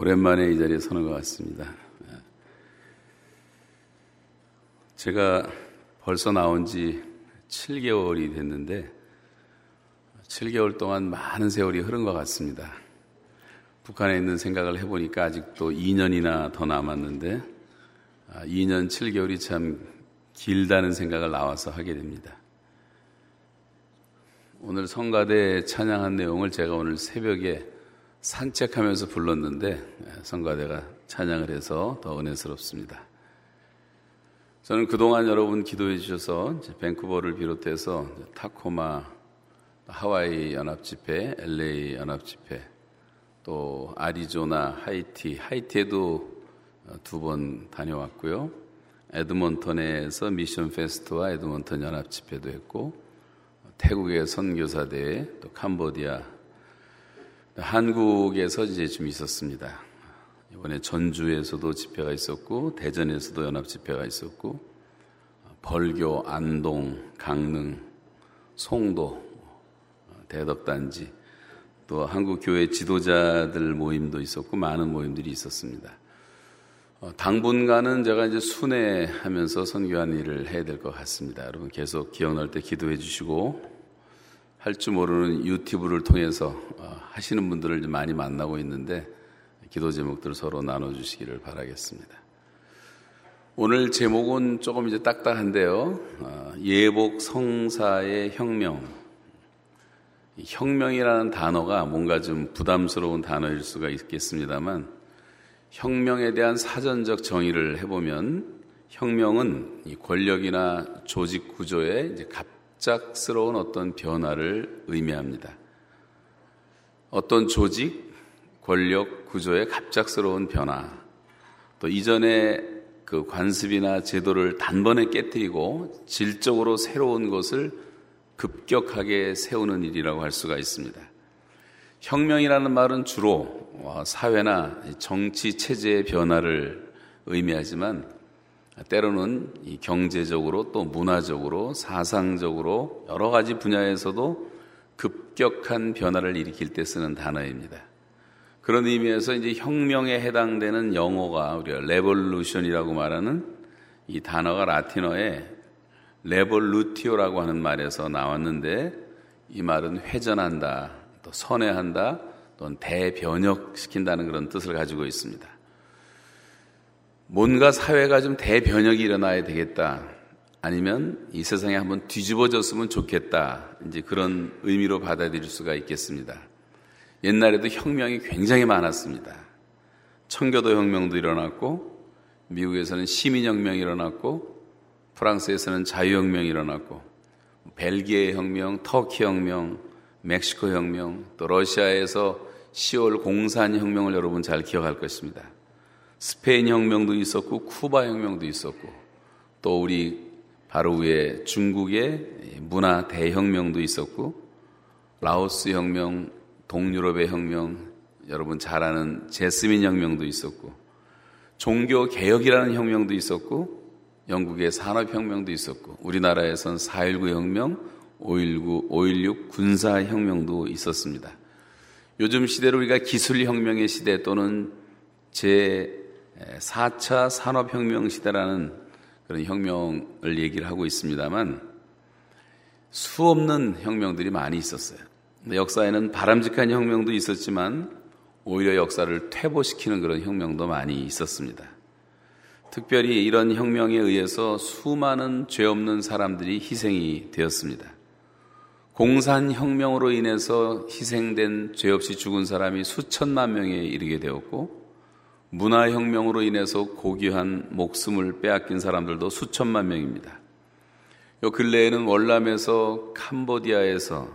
오랜만에 이 자리에 서는 것 같습니다. 제가 벌써 나온 지 7개월이 됐는데 7개월 동안 많은 세월이 흐른 것 같습니다. 북한에 있는 생각을 해보니까 아직도 2년이나 더 남았는데 2년 아, 7개월이 참 길다는 생각을 나와서 하게 됩니다. 오늘 성가대 찬양한 내용을 제가 오늘 새벽에 산책하면서 불렀는데 예, 성가대가 찬양을 해서 더 은혜스럽습니다. 저는 그동안 여러분 기도해 주셔서 밴쿠버를 비롯해서 타코마, 하와이 연합집회, LA 연합집회, 또 아리조나, 하이티, 하이티에도 어, 두번 다녀왔고요. 에드먼턴에서 Mission Fest와 에드먼턴 연합집회도 했고, 태국의 선교사대회, 또 캄보디아 한국에서 이제 좀 있었습니다. 이번에 전주에서도 집회가 있었고 대전에서도 연합 집회가 있었고 벌교, 안동, 강릉, 송도, 대덕단지 또 한국 교회 지도자들 모임도 있었고 많은 모임들이 있었습니다. 어, 당분간은 제가 이제 순회하면서 선교한 일을 해야 될 것 같습니다. 여러분 계속 기억날 때 기도해 주시고 할 줄 모르는 유튜브를 통해서 어, 하시는 분들을 많이 만나고 있는데 기도 제목들을 서로 나눠주시기를 바라겠습니다. 오늘 제목은 조금 이제 딱딱한데요. 어, 예복 성사의 혁명. 혁명이라는 단어가 뭔가 좀 부담스러운 단어일 수가 있겠습니다만 혁명에 대한 사전적 정의를 해보면 혁명은 권력이나 조직 구조의 갑 갑작스러운 어떤 변화를 의미합니다. 어떤 조직, 권력, 구조의 갑작스러운 변화, 또 이전에 그 관습이나 제도를 단번에 깨뜨리고 질적으로 새로운 것을 급격하게 세우는 일이라고 할 수가 있습니다. 혁명이라는 말은 주로 사회나 정치 체제의 변화를 의미하지만 때로는 경제적으로 또 문화적으로 사상적으로 여러 가지 분야에서도 급격한 변화를 일으킬 때 쓰는 단어입니다. 그런 의미에서 이제 혁명에 해당되는 영어가 우리가 revolution이라고 말하는 이 단어가 라틴어에 revolutio라고 하는 말에서 나왔는데 이 말은 회전한다, 또 선회한다, 또는 대변혁시킨다는 그런 뜻을 가지고 있습니다. 뭔가 사회가 좀 대변혁이 일어나야 되겠다. 아니면 이 세상에 한번 뒤집어졌으면 좋겠다. 이제 그런 의미로 받아들일 수가 있겠습니다. 옛날에도 혁명이 굉장히 많았습니다. 청교도 혁명도 일어났고, 미국에서는 시민혁명이 일어났고, 프랑스에서는 자유혁명이 일어났고, 벨기에 혁명, 터키 혁명, 멕시코 혁명, 또 러시아에서 10월 공산 혁명을 여러분 잘 기억할 것입니다. 스페인 혁명도 있었고 쿠바 혁명도 있었고 또 우리 바로 위에 중국의 문화 대혁명도 있었고 라오스 혁명, 동유럽의 혁명, 여러분 잘 아는 제스민 혁명도 있었고 종교 개혁이라는 혁명도 있었고 영국의 산업 혁명도 있었고 우리나라에선 4.19 혁명, 5.19, 5.16 군사 혁명도 있었습니다. 요즘 시대로 우리가 기술 혁명의 시대 또는 제 4차 산업혁명 시대라는 그런 혁명을 얘기를 하고 있습니다만 수없는 혁명들이 많이 있었어요. 역사에는 바람직한 혁명도 있었지만 오히려 역사를 퇴보시키는 그런 혁명도 많이 있었습니다. 특별히 이런 혁명에 의해서 수많은 죄 없는 사람들이 희생이 되었습니다. 공산혁명으로 인해서 희생된 죄 없이 죽은 사람이 수천만 명에 이르게 되었고 문화혁명으로 인해서 고귀한 목숨을 빼앗긴 사람들도 수천만 명입니다. 요 근래에는 월남에서 캄보디아에서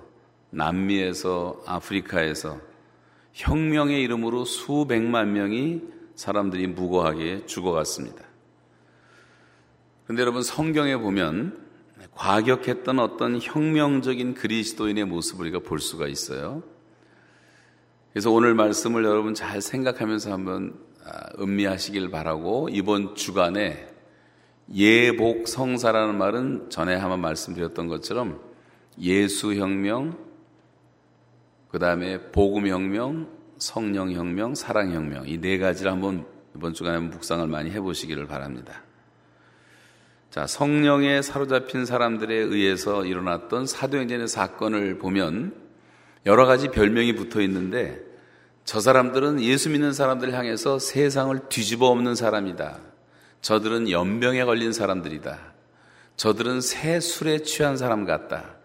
남미에서 아프리카에서 혁명의 이름으로 수백만 명이 사람들이 무고하게 죽어갔습니다. 그런데 여러분 성경에 보면 과격했던 어떤 혁명적인 그리스도인의 모습을 우리가 볼 수가 있어요. 그래서 오늘 말씀을 여러분 잘 생각하면서 한번 아, 음미하시길 바라고 이번 주간에 예복 성사라는 말은 전에 한번 말씀드렸던 것처럼 예수혁명, 그 다음에 복음혁명, 성령혁명, 사랑혁명 이 네 가지를 한번 이번 주간에 묵상을 많이 해보시기를 바랍니다. 자, 성령에 사로잡힌 사람들에 의해서 일어났던 사도행전의 사건을 보면 여러 가지 별명이 붙어 있는데 저 사람들은 예수 믿는 사람들을 향해서 세상을 뒤집어 엎는 사람이다. 저들은 연병에 걸린 사람들이다. 저들은 새 술에 취한 사람 같다.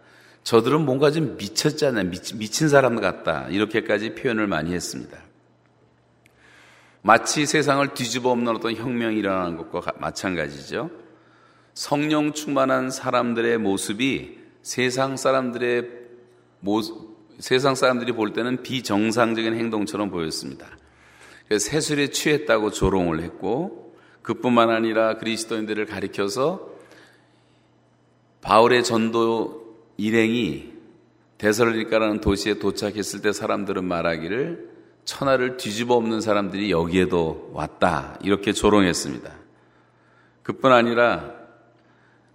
저들은 뭔가 좀 미쳤잖아요. 미 친 사람 같다. 이렇게까지 표현을 많이 했습니다. 마치 세상을 뒤집어 엎는 어떤 혁명이 일어나는 것과 마찬가지죠. 성령 충만한 사람들의 모습이 세상 사람들의 모습, 세상 사람들이 볼 때는 비정상적인 행동처럼 보였습니다. 그래서 세술에 취했다고 조롱을 했고 그뿐만 아니라 그리스도인들을 가리켜서 바울의 전도 일행이 데살로니카라는 도시에 도착했을 때 사람들은 말하기를 천하를 뒤집어 엎는 사람들이 여기에도 왔다 이렇게 조롱했습니다. 그뿐 아니라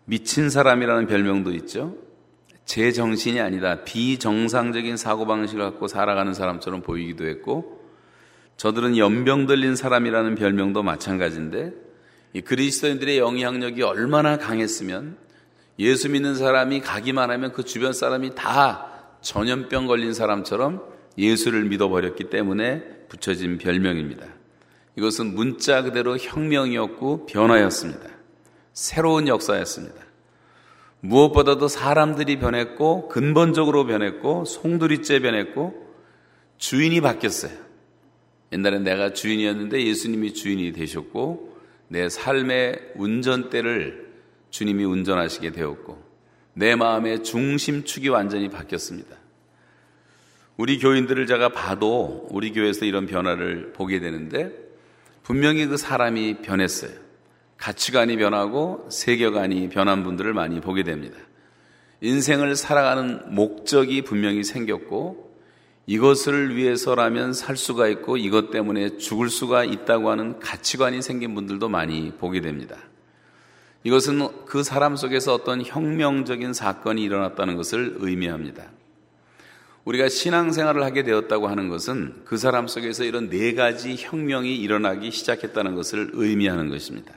미친 사람이라는 별명도 있죠. 제 정신이 아니다. 비정상적인 사고방식을 갖고 살아가는 사람처럼 보이기도 했고, 저들은 연병 들린 사람이라는 별명도 마찬가지인데, 이 그리스도인들의 영향력이 얼마나 강했으면 예수 믿는 사람이 가기만 하면 그 주변 사람이 다 전염병 걸린 사람처럼 예수를 믿어버렸기 때문에 붙여진 별명입니다. 이것은 문자 그대로 혁명이었고 변화였습니다. 새로운 역사였습니다. 무엇보다도 사람들이 변했고 근본적으로 변했고 송두리째 변했고 주인이 바뀌었어요. 옛날엔 내가 주인이었는데 예수님이 주인이 되셨고 내 삶의 운전대를 주님이 운전하시게 되었고 내 마음의 중심축이 완전히 바뀌었습니다. 우리 교인들을 제가 봐도 우리 교회에서 이런 변화를 보게 되는데 분명히 그 사람이 변했어요. 가치관이 변하고 세계관이 변한 분들을 많이 보게 됩니다. 인생을 살아가는 목적이 분명히 생겼고 이것을 위해서라면 살 수가 있고 이것 때문에 죽을 수가 있다고 하는 가치관이 생긴 분들도 많이 보게 됩니다. 이것은 그 사람 속에서 어떤 혁명적인 사건이 일어났다는 것을 의미합니다. 우리가 신앙생활을 하게 되었다고 하는 것은 그 사람 속에서 이런 네 가지 혁명이 일어나기 시작했다는 것을 의미하는 것입니다.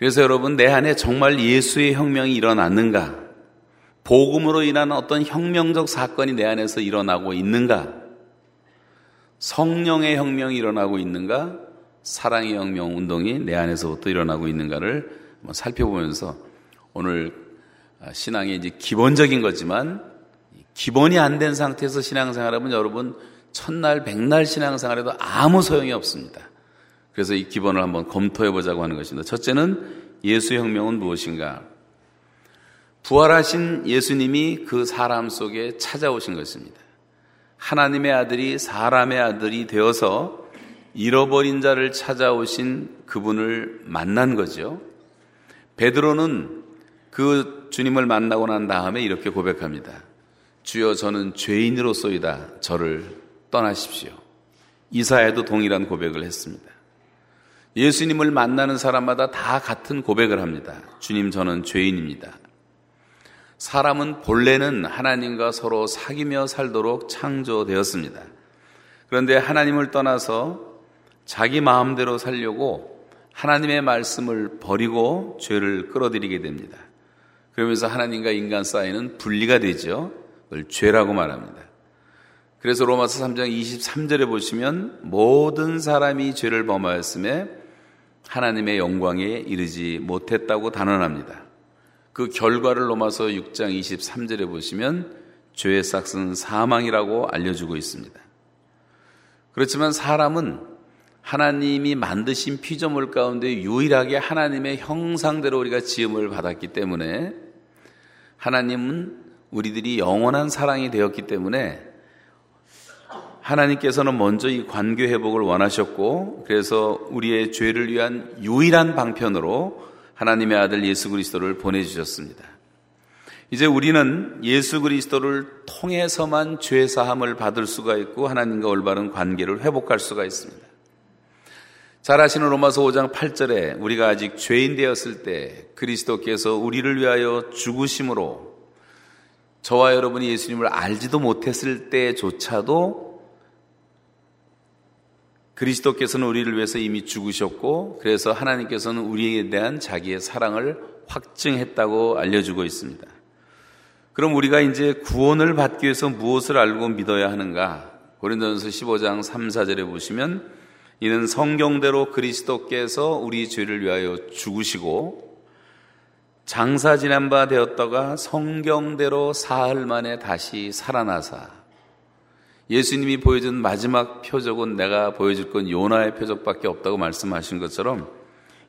그래서 여러분, 내 안에 정말 예수의 혁명이 일어났는가? 복음으로 인한 어떤 혁명적 사건이 내 안에서 일어나고 있는가? 성령의 혁명이 일어나고 있는가? 사랑의 혁명 운동이 내 안에서부터 일어나고 있는가를 살펴보면서 오늘 신앙의 이제 기본적인 거지만 기본이 안 된 상태에서 신앙생활하면 여러분 첫날 백날 신앙생활에도 아무 소용이 없습니다. 그래서 이 기본을 한번 검토해 보자고 하는 것입니다. 첫째는 예수 혁명은 무엇인가? 부활하신 예수님이 그 사람 속에 찾아오신 것입니다. 하나님의 아들이 사람의 아들이 되어서 잃어버린 자를 찾아오신 그분을 만난 거죠. 베드로는 그 주님을 만나고 난 다음에 이렇게 고백합니다. 주여 저는 죄인으로서이다. 저를 떠나십시오. 이사야도 동일한 고백을 했습니다. 예수님을 만나는 사람마다 다 같은 고백을 합니다. 주님, 저는 죄인입니다. 사람은 본래는 하나님과 서로 사귀며 살도록 창조되었습니다. 그런데 하나님을 떠나서 자기 마음대로 살려고 하나님의 말씀을 버리고 죄를 끌어들이게 됩니다. 그러면서 하나님과 인간 사이는 분리가 되죠. 그걸 죄라고 말합니다. 그래서 로마서 3장 23절에 보시면 모든 사람이 죄를 범하였음에 하나님의 영광에 이르지 못했다고 단언합니다. 그 결과를 로마서 6장 23절에 보시면 죄의 싹은 사망이라고 알려주고 있습니다. 그렇지만 사람은 하나님이 만드신 피조물 가운데 유일하게 하나님의 형상대로 우리가 지음을 받았기 때문에 하나님은 우리들이 영원한 사랑이 되었기 때문에 하나님께서는 먼저 이 관계 회복을 원하셨고 그래서 우리의 죄를 위한 유일한 방편으로 하나님의 아들 예수 그리스도를 보내 주셨습니다. 이제 우리는 예수 그리스도를 통해서만 죄 사함을 받을 수가 있고 하나님과 올바른 관계를 회복할 수가 있습니다. 잘 아시는 로마서 5장 8절에 우리가 아직 죄인 되었을 때 그리스도께서 우리를 위하여 죽으심으로 저와 여러분이 예수님을 알지도 못했을 때조차도 그리스도께서는 우리를 위해서 이미 죽으셨고 그래서 하나님께서는 우리에 대한 자기의 사랑을 확증했다고 알려주고 있습니다. 그럼 우리가 이제 구원을 받기 위해서 무엇을 알고 믿어야 하는가? 고린도전서 15장 3, 4절에 보시면 이는 성경대로 그리스도께서 우리 죄를 위하여 죽으시고 장사 지난 바 되었다가 성경대로 사흘 만에 다시 살아나사 예수님이 보여준 마지막 표적은 내가 보여줄 건 요나의 표적밖에 없다고 말씀하신 것처럼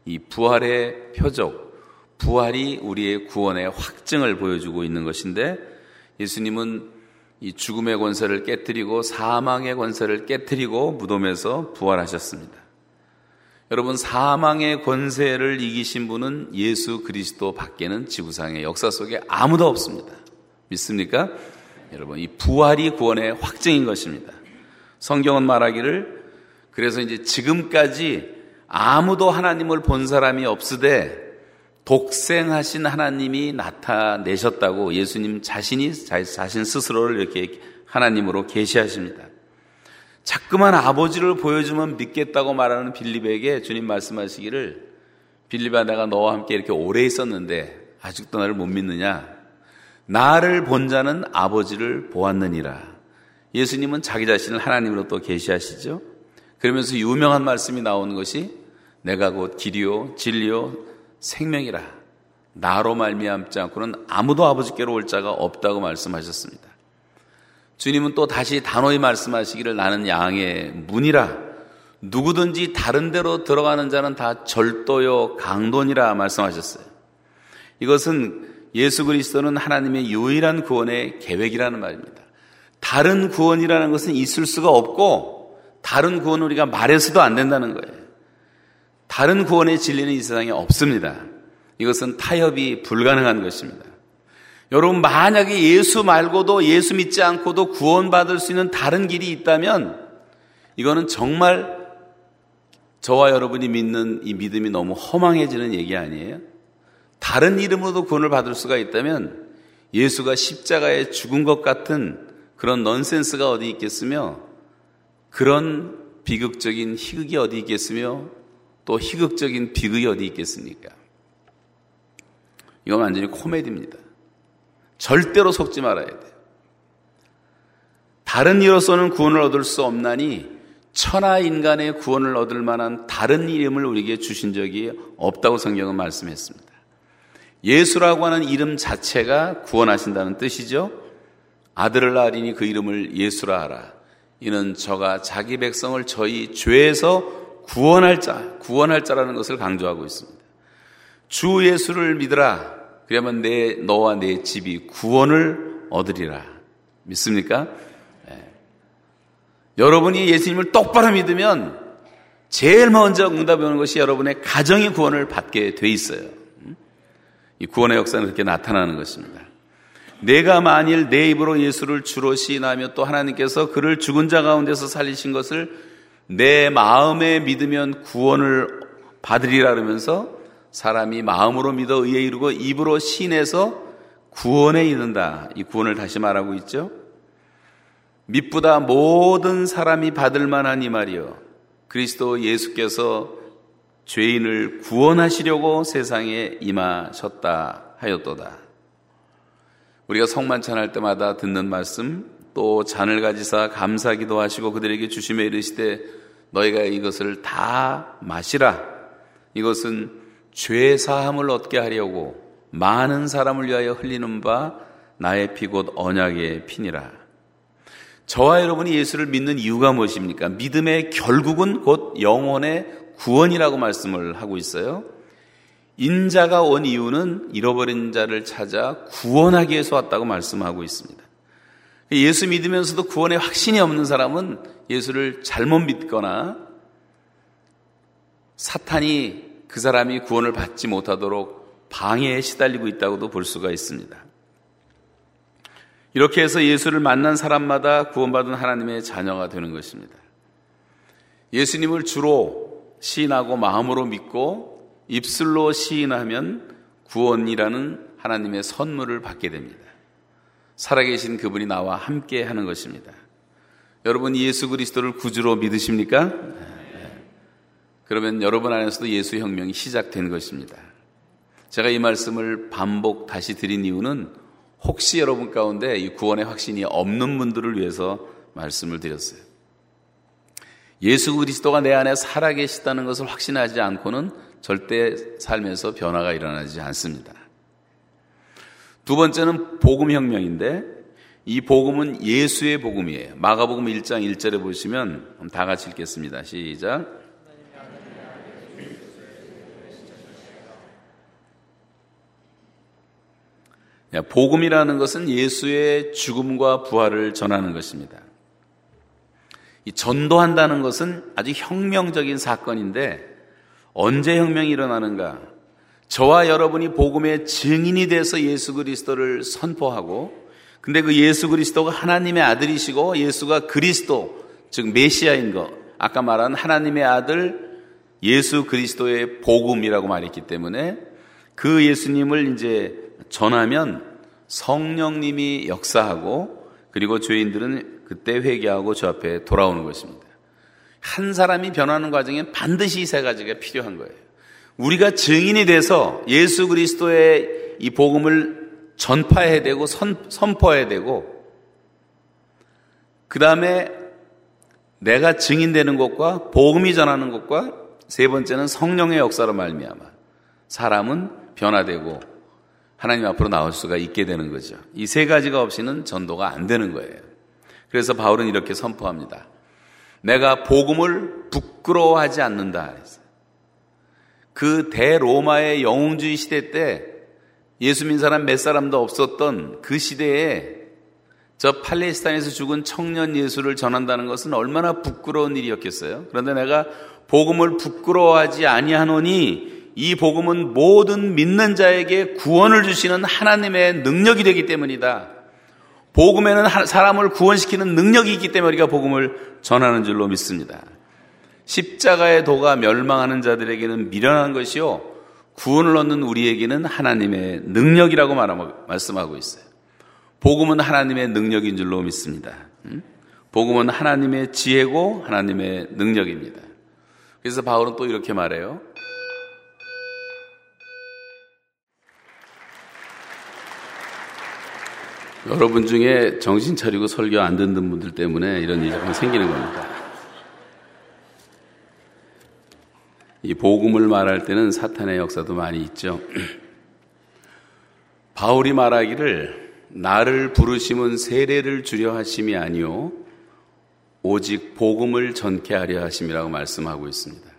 이 부활의 표적, 부활이 우리의 구원의 확증을 보여주고 있는 것인데 예수님은 이 죽음의 권세를 깨뜨리고 사망의 권세를 깨뜨리고 무덤에서 부활하셨습니다. 여러분 사망의 권세를 이기신 분은 예수 그리스도 밖에는 지구상의 역사 속에 아무도 없습니다. 믿습니까? 여러분, 이 부활이 구원의 확증인 것입니다. 성경은 말하기를 그래서 이제 지금까지 아무도 하나님을 본 사람이 없으되 독생하신 하나님이 나타내셨다고 예수님 자신이 자신 스스로를 이렇게 하나님으로 계시하십니다. 자꾸만 아버지를 보여주면 믿겠다고 말하는 빌립에게 주님 말씀하시기를 빌립아 내가 너와 함께 이렇게 오래 있었는데 아직도 나를 못 믿느냐? 나를 본 자는 아버지를 보았느니라. 예수님은 자기 자신을 하나님으로 또 계시하시죠. 그러면서 유명한 말씀이 나오는 것이 내가 곧 길이요 진리요 생명이라. 나로 말미암지 않고는 아무도 아버지께로 올 자가 없다고 말씀하셨습니다. 주님은 또 다시 단호히 말씀하시기를 나는 양의 문이라. 누구든지 다른 데로 들어가는 자는 다 절도요 강돈이라 말씀하셨어요. 이것은 예수 그리스도는 하나님의 유일한 구원의 계획이라는 말입니다. 다른 구원이라는 것은 있을 수가 없고 다른 구원은 우리가 말해서도 안 된다는 거예요. 다른 구원의 진리는 이 세상에 없습니다. 이것은 타협이 불가능한 것입니다. 여러분 만약에 예수 말고도 예수 믿지 않고도 구원받을 수 있는 다른 길이 있다면 이거는 정말 저와 여러분이 믿는 이 믿음이 너무 허망해지는 얘기 아니에요? 다른 이름으로도 구원을 받을 수가 있다면 예수가 십자가에 죽은 것 같은 그런 넌센스가 어디 있겠으며 그런 비극적인 희극이 어디 있겠으며 또 희극적인 비극이 어디 있겠습니까? 이건 완전히 코미디입니다. 절대로 속지 말아야 돼요. 다른 이로서는 구원을 얻을 수 없나니 천하 인간의 구원을 얻을 만한 다른 이름을 우리에게 주신 적이 없다고 성경은 말씀했습니다. 예수라고 하는 이름 자체가 구원하신다는 뜻이죠. 아들을 낳으리니 그 이름을 예수라 하라. 이는 저가 자기 백성을 저희 죄에서 구원할 자, 구원할 자라는 것을 강조하고 있습니다. 주 예수를 믿으라. 그러면 내 너와 내 집이 구원을 얻으리라. 믿습니까? 네. 여러분이 예수님을 똑바로 믿으면 제일 먼저 응답이 오는 것이 여러분의 가정의 구원을 받게 돼 있어요. 이 구원의 역사는 그렇게 나타나는 것입니다. 내가 만일 내 입으로 예수를 주로 시인하며 또 하나님께서 그를 죽은 자 가운데서 살리신 것을 내 마음에 믿으면 구원을 받으리라 그러면서 사람이 마음으로 믿어 의에 이르고 입으로 시인해서 구원에 이른다. 이 구원을 다시 말하고 있죠. 믿보다 모든 사람이 받을 만한 이 말이요. 그리스도 예수께서 죄인을 구원하시려고 세상에 임하셨다 하였도다. 우리가 성만찬할 때마다 듣는 말씀, 또 잔을 가지사 감사 기도 하시고 그들에게 주심에 이르시되 너희가 이것을 다 마시라. 이것은 죄 사함을 얻게 하려고 많은 사람을 위하여 흘리는 바 나의 피곧 언약의 피니라. 저와 여러분이 예수를 믿는 이유가 무엇입니까? 믿음의 결국은 곧 영혼의 구원이라고 말씀을 하고 있어요. 인자가 온 이유는 잃어버린 자를 찾아 구원하기 위해서 왔다고 말씀하고 있습니다. 예수 믿으면서도 구원에 확신이 없는 사람은 예수를 잘못 믿거나 사탄이 그 사람이 구원을 받지 못하도록 방해에 시달리고 있다고도 볼 수가 있습니다. 이렇게 해서 예수를 만난 사람마다 구원받은 하나님의 자녀가 되는 것입니다. 예수님을 주로 시인하고 마음으로 믿고 입술로 시인하면 구원이라는 하나님의 선물을 받게 됩니다. 살아계신 그분이 나와 함께 하는 것입니다. 여러분 예수 그리스도를 구주로 믿으십니까? 그러면 여러분 안에서도 예수 혁명이 시작된 것입니다. 제가 이 말씀을 반복 다시 드린 이유는 혹시 여러분 가운데 이 구원의 확신이 없는 분들을 위해서 말씀을 드렸어요. 예수 그리스도가 내 안에 살아계시다는 것을 확신하지 않고는 절대 삶에서 변화가 일어나지 않습니다. 두 번째는 복음혁명인데 이 복음은 예수의 복음이에요. 마가복음 1장 1절에 보시면 다 같이 읽겠습니다. 시작. 복음이라는 것은 예수의 죽음과 부활을 전하는 것입니다. 이 전도한다는 것은 아주 혁명적인 사건인데 언제 혁명이 일어나는가? 저와 여러분이 복음의 증인이 돼서 예수 그리스도를 선포하고 근데 그 예수 그리스도가 하나님의 아들이시고 예수가 그리스도 즉 메시아인 것 아까 말한 하나님의 아들 예수 그리스도의 복음이라고 말했기 때문에 그 예수님을 이제 전하면 성령님이 역사하고 그리고 죄인들은 그때 회개하고 저 앞에 돌아오는 것입니다. 한 사람이 변하는 과정에 반드시 세 가지가 필요한 거예요. 우리가 증인이 돼서 예수 그리스도의 이 복음을 전파해야 되고 선, 선포해야 되고 그 다음에 내가 증인되는 것과 복음이 전하는 것과 세 번째는 성령의 역사로 말미암아 사람은 변화되고 하나님 앞으로 나올 수가 있게 되는 거죠. 이 세 가지가 없이는 전도가 안 되는 거예요. 그래서 바울은 이렇게 선포합니다. 내가 복음을 부끄러워하지 않는다. 그 대로마의 영웅주의 시대 때 예수 믿는 사람 몇 사람도 없었던 그 시대에 저 팔레스타인에서 죽은 청년 예수를 전한다는 것은 얼마나 부끄러운 일이었겠어요. 그런데 내가 복음을 부끄러워하지 아니하노니 이 복음은 모든 믿는 자에게 구원을 주시는 하나님의 능력이 되기 때문이다. 복음에는 사람을 구원시키는 능력이 있기 때문에 우리가 복음을 전하는 줄로 믿습니다. 십자가의 도가 멸망하는 자들에게는 미련한 것이요. 구원을 얻는 우리에게는 하나님의 능력이라고 말씀하고 있어요. 복음은 하나님의 능력인 줄로 믿습니다. 복음은 하나님의 지혜고 하나님의 능력입니다. 그래서 바울은 또 이렇게 말해요. 여러분 중에 정신 차리고 설교 안 듣는 분들 때문에 이런 일이 생기는 겁니다. 이 복음을 말할 때는 사탄의 역사도 많이 있죠. 바울이 말하기를 나를 부르심은 세례를 주려 하심이 아니요 오직 복음을 전케 하려 하심이라고 말씀하고 있습니다.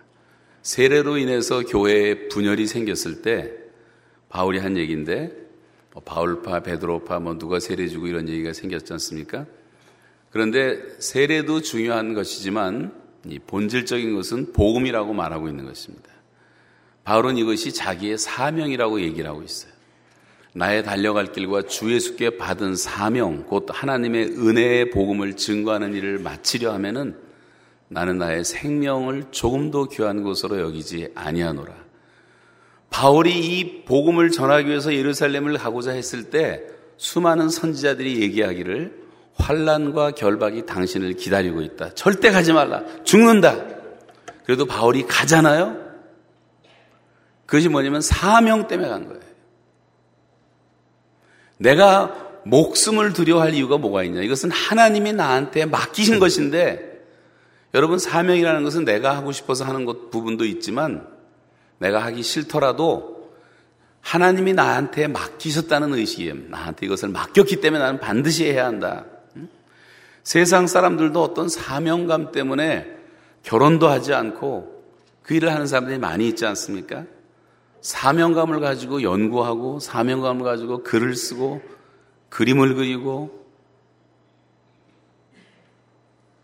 세례로 인해서 교회에 분열이 생겼을 때 바울이 한 얘기인데 뭐 바울파, 베드로파, 뭐 누가 세례 주고 이런 얘기가 생겼지 않습니까? 그런데 세례도 중요한 것이지만 이 본질적인 것은 복음이라고 말하고 있는 것입니다. 바울은 이것이 자기의 사명이라고 얘기를 하고 있어요. 나의 달려갈 길과 주 예수께 받은 사명, 곧 하나님의 은혜의 복음을 증거하는 일을 마치려 하면은 나는 나의 생명을 조금 더 귀한 것으로 여기지 아니하노라. 바울이 이 복음을 전하기 위해서 예루살렘을 가고자 했을 때 수많은 선지자들이 얘기하기를 환란과 결박이 당신을 기다리고 있다. 절대 가지 말라. 죽는다. 그래도 바울이 가잖아요. 그것이 뭐냐면 사명 때문에 간 거예요. 내가 목숨을 두려워할 이유가 뭐가 있냐? 이것은 하나님이 나한테 맡기신 것인데 여러분 사명이라는 것은 내가 하고 싶어서 하는 것 부분도 있지만 내가 하기 싫더라도 하나님이 나한테 맡기셨다는 의식이에요. 나한테 이것을 맡겼기 때문에 나는 반드시 해야 한다. 세상 사람들도 어떤 사명감 때문에 결혼도 하지 않고 그 일을 하는 사람들이 많이 있지 않습니까? 사명감을 가지고 연구하고 사명감을 가지고 글을 쓰고 그림을 그리고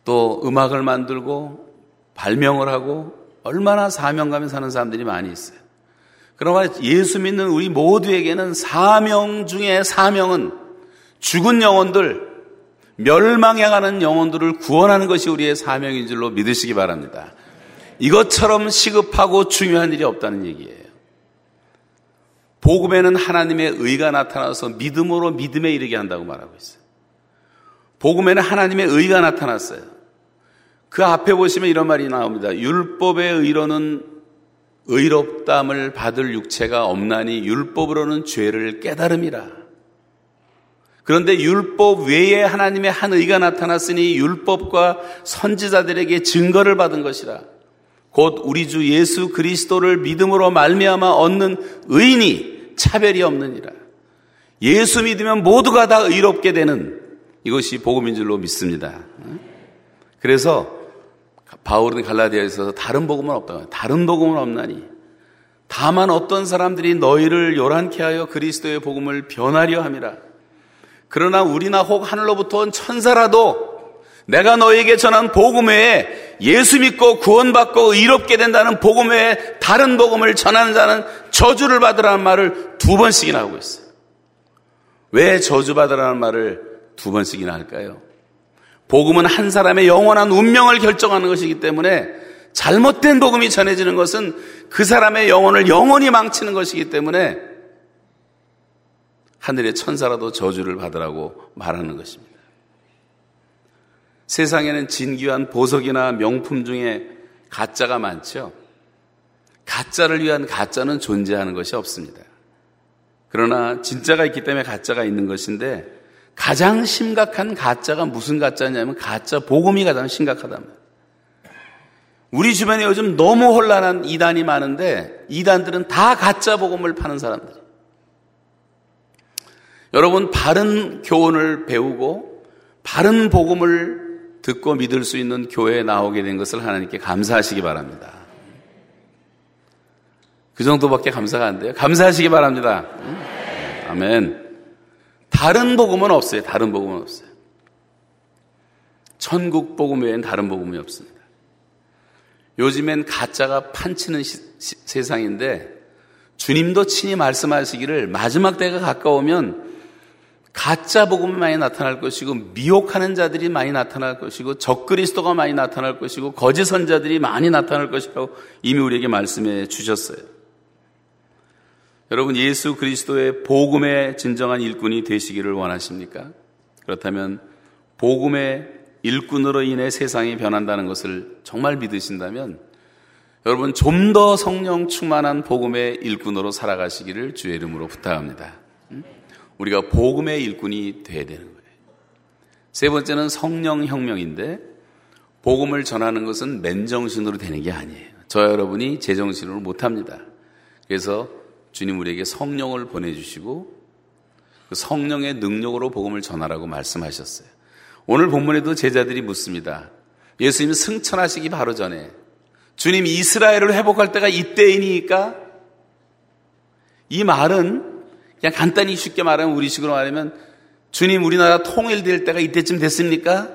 또 음악을 만들고 발명을 하고 얼마나 사명감에 사는 사람들이 많이 있어요. 그러나 예수 믿는 우리 모두에게는 사명 중에 사명은 죽은 영혼들, 멸망해 가는 영혼들을 구원하는 것이 우리의 사명인 줄로 믿으시기 바랍니다. 이것처럼 시급하고 중요한 일이 없다는 얘기예요. 복음에는 하나님의 의가 나타나서 믿음으로 믿음에 이르게 한다고 말하고 있어요. 복음에는 하나님의 의가 나타났어요. 그 앞에 보시면 이런 말이 나옵니다. 율법의 의로는 의롭담을 받을 육체가 없나니 율법으로는 죄를 깨달음이라. 그런데 율법 외에 하나님의 한 의가 나타났으니 율법과 선지자들에게 증거를 받은 것이라. 곧 우리 주 예수 그리스도를 믿음으로 말미암아 얻는 의인이 차별이 없느니라. 예수 믿으면 모두가 다 의롭게 되는 이것이 복음인 줄로 믿습니다. 그래서 바울은 갈라디아에서 다른 복음은 없다. 다른 복음은 없나니. 다만 어떤 사람들이 너희를 요란케 하여 그리스도의 복음을 변하려 함이라. 그러나 우리나 혹 하늘로부터 온 천사라도 내가 너에게 전한 복음 외에 예수 믿고 구원받고 의롭게 된다는 복음 외에 다른 복음을 전하는 자는 저주를 받으라는 말을 두 번씩이나 하고 있어요. 왜 저주받으라는 말을 두 번씩이나 할까요? 복음은 한 사람의 영원한 운명을 결정하는 것이기 때문에 잘못된 복음이 전해지는 것은 그 사람의 영혼을 영원히 망치는 것이기 때문에 하늘의 천사라도 저주를 받으라고 말하는 것입니다. 세상에는 진귀한 보석이나 명품 중에 가짜가 많죠. 가짜를 위한 가짜는 존재하는 것이 없습니다. 그러나 진짜가 있기 때문에 가짜가 있는 것인데 가장 심각한 가짜가 무슨 가짜냐면 가짜 복음이 가장 심각하답니다. 우리 주변에 요즘 너무 혼란한 이단이 많은데 이단들은 다 가짜 복음을 파는 사람들. 여러분 바른 교훈을 배우고 바른 복음을 듣고 믿을 수 있는 교회에 나오게 된 것을 하나님께 감사하시기 바랍니다. 그 정도밖에 감사가 안 돼요. 감사하시기 바랍니다. 아멘. 다른 복음은 없어요. 다른 복음은 없어요. 천국 복음 외엔 다른 복음이 없습니다. 요즘엔 가짜가 판치는 시, 시, 세상인데 주님도 친히 말씀하시기를 마지막 때가 가까우면 가짜 복음이 많이 나타날 것이고 미혹하는 자들이 많이 나타날 것이고 적그리스도가 많이 나타날 것이고 거짓 선자들이 많이 나타날 것이라고 이미 우리에게 말씀해 주셨어요. 여러분 예수 그리스도의 복음의 진정한 일꾼이 되시기를 원하십니까? 그렇다면 복음의 일꾼으로 인해 세상이 변한다는 것을 정말 믿으신다면 여러분 좀 더 성령 충만한 복음의 일꾼으로 살아가시기를 주의 이름으로 부탁합니다. 우리가 복음의 일꾼이 돼야 되는 거예요. 세 번째는 성령 혁명인데 복음을 전하는 것은 맨정신으로 되는 게 아니에요. 저 여러분이 제정신으로 못 합니다. 그래서 주님 우리에게 성령을 보내주시고 그 성령의 능력으로 복음을 전하라고 말씀하셨어요. 오늘 본문에도 제자들이 묻습니다. 예수님 승천하시기 바로 전에 주님 이스라엘을 회복할 때가 이때이니까 이 말은 그냥 간단히 쉽게 말하면 우리식으로 말하면 주님 우리나라 통일될 때가 이때쯤 됐습니까?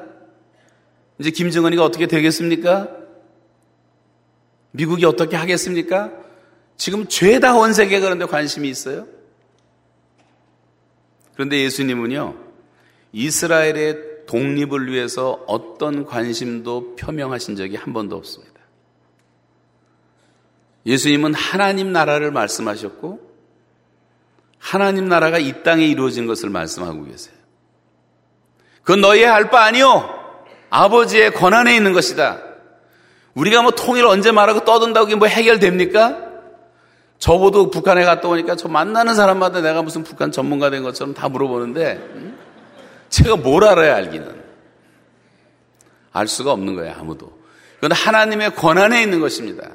이제 김정은이가 어떻게 되겠습니까? 미국이 어떻게 하겠습니까? 지금 죄다 온 세계가 그런데 관심이 있어요? 그런데 예수님은요, 이스라엘의 독립을 위해서 어떤 관심도 표명하신 적이 한 번도 없습니다. 예수님은 하나님 나라를 말씀하셨고, 하나님 나라가 이 땅에 이루어진 것을 말씀하고 계세요. 그건 너희의 할 바 아니요. 아버지의 권한에 있는 것이다. 우리가 뭐 통일 언제 말하고 떠든다고 이게 뭐 해결됩니까? 저보도 북한에 갔다 오니까 저 만나는 사람마다 내가 무슨 북한 전문가 된 것처럼 다 물어보는데 제가 뭘 알아야 알기는 알 수가 없는 거예요 아무도. 그건 하나님의 권한에 있는 것입니다.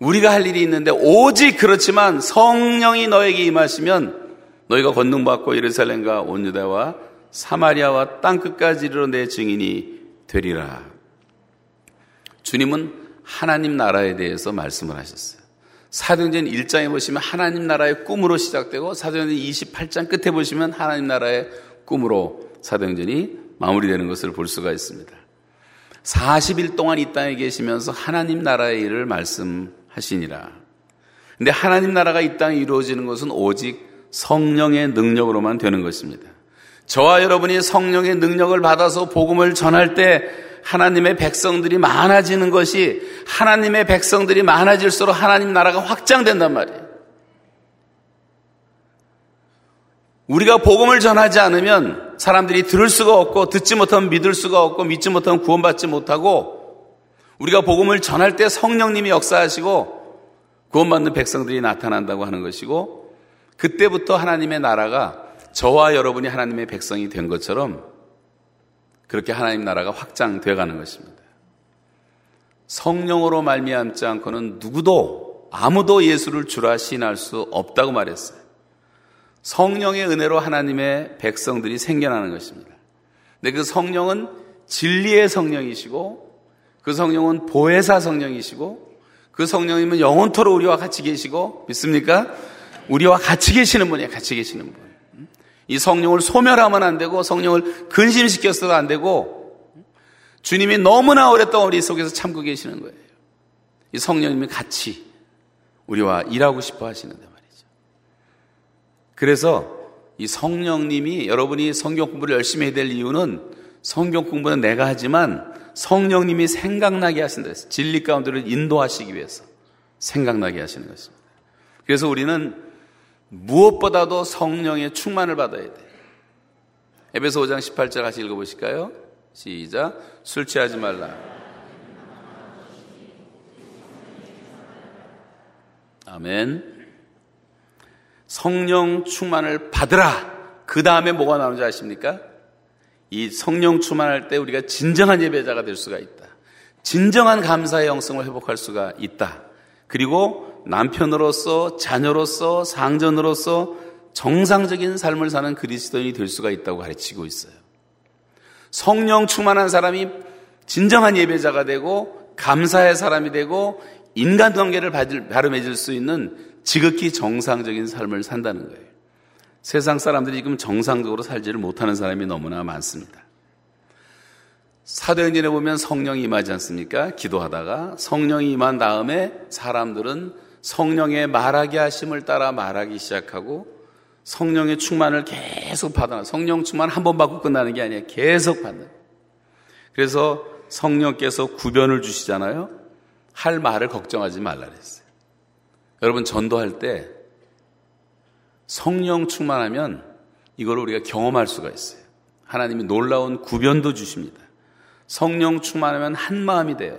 우리가 할 일이 있는데 오직 그렇지만 성령이 너에게 임하시면 너희가 권능받고 예루살렘과 온 유다와 사마리아와 땅 끝까지 이르러 내 증인이 되리라. 주님은 하나님 나라에 대해서 말씀을 하셨어요. 사도행전 1장에 보시면 하나님 나라의 꿈으로 시작되고 사도행전 28장 끝에 보시면 하나님 나라의 꿈으로 사도행전이 마무리되는 것을 볼 수가 있습니다. 40일 동안 이 땅에 계시면서 하나님 나라의 일을 말씀 하시니라. 근데 하나님 나라가 이 땅에 이루어지는 것은 오직 성령의 능력으로만 되는 것입니다. 저와 여러분이 성령의 능력을 받아서 복음을 전할 때 하나님의 백성들이 많아지는 것이 하나님의 백성들이 많아질수록 하나님 나라가 확장된단 말이에요. 우리가 복음을 전하지 않으면 사람들이 들을 수가 없고 듣지 못하면 믿을 수가 없고 믿지 못하면 구원받지 못하고 우리가 복음을 전할 때 성령님이 역사하시고 구원받는 백성들이 나타난다고 하는 것이고 그때부터 하나님의 나라가 저와 여러분이 하나님의 백성이 된 것처럼 그렇게 하나님 나라가 확장되어 가는 것입니다. 성령으로 말미암지 않고는 누구도 아무도 예수를 주라 시인할 수 없다고 말했어요. 성령의 은혜로 하나님의 백성들이 생겨나는 것입니다. 근데 그 성령은 진리의 성령이시고 그 성령은 보혜사 성령이시고 그 성령님은 영원토록 우리와 같이 계시고 믿습니까? 우리와 같이 계시는 분이에요. 같이 계시는 분. 이 성령을 소멸하면 안 되고 성령을 근심시켰어도 안 되고 주님이 너무나 오랫동안 우리 속에서 참고 계시는 거예요. 이 성령님이 같이 우리와 일하고 싶어 하시는데 말이죠. 그래서 이 성령님이 여러분이 성경 공부를 열심히 해야 될 이유는 성경 공부는 내가 하지만 성령님이 생각나게 하신다. 진리 가운데를 인도하시기 위해서 생각나게 하시는 것입니다. 그래서 우리는 무엇보다도 성령의 충만을 받아야 돼. 에베소 5장 18절 같이 읽어보실까요? 시작. 술 취하지 말라. 아멘. 성령 충만을 받으라. 그 다음에 뭐가 나오는지 아십니까? 이 성령 충만할 때 우리가 진정한 예배자가 될 수가 있다. 진정한 감사의 영성을 회복할 수가 있다. 그리고 남편으로서 자녀로서 상전으로서 정상적인 삶을 사는 그리스도인이 될 수가 있다고 가르치고 있어요. 성령 충만한 사람이 진정한 예배자가 되고 감사의 사람이 되고 인간관계를 바르맺을 수 있는 지극히 정상적인 삶을 산다는 거예요. 세상 사람들이 지금 정상적으로 살지를 못하는 사람이 너무나 많습니다. 사도행전에 보면 성령이 임하지 않습니까? 기도하다가 성령이 임한 다음에 사람들은 성령의 말하게 하심을 따라 말하기 시작하고 성령의 충만을 계속 받아. 성령 충만 한 번 받고 끝나는 게 아니에요. 계속 받는. 그래서 성령께서 구변을 주시잖아요. 할 말을 걱정하지 말라 그랬어요. 여러분 전도할 때 성령 충만하면 이걸 우리가 경험할 수가 있어요. 하나님이 놀라운 구변도 주십니다. 성령 충만하면 한 마음이 돼요.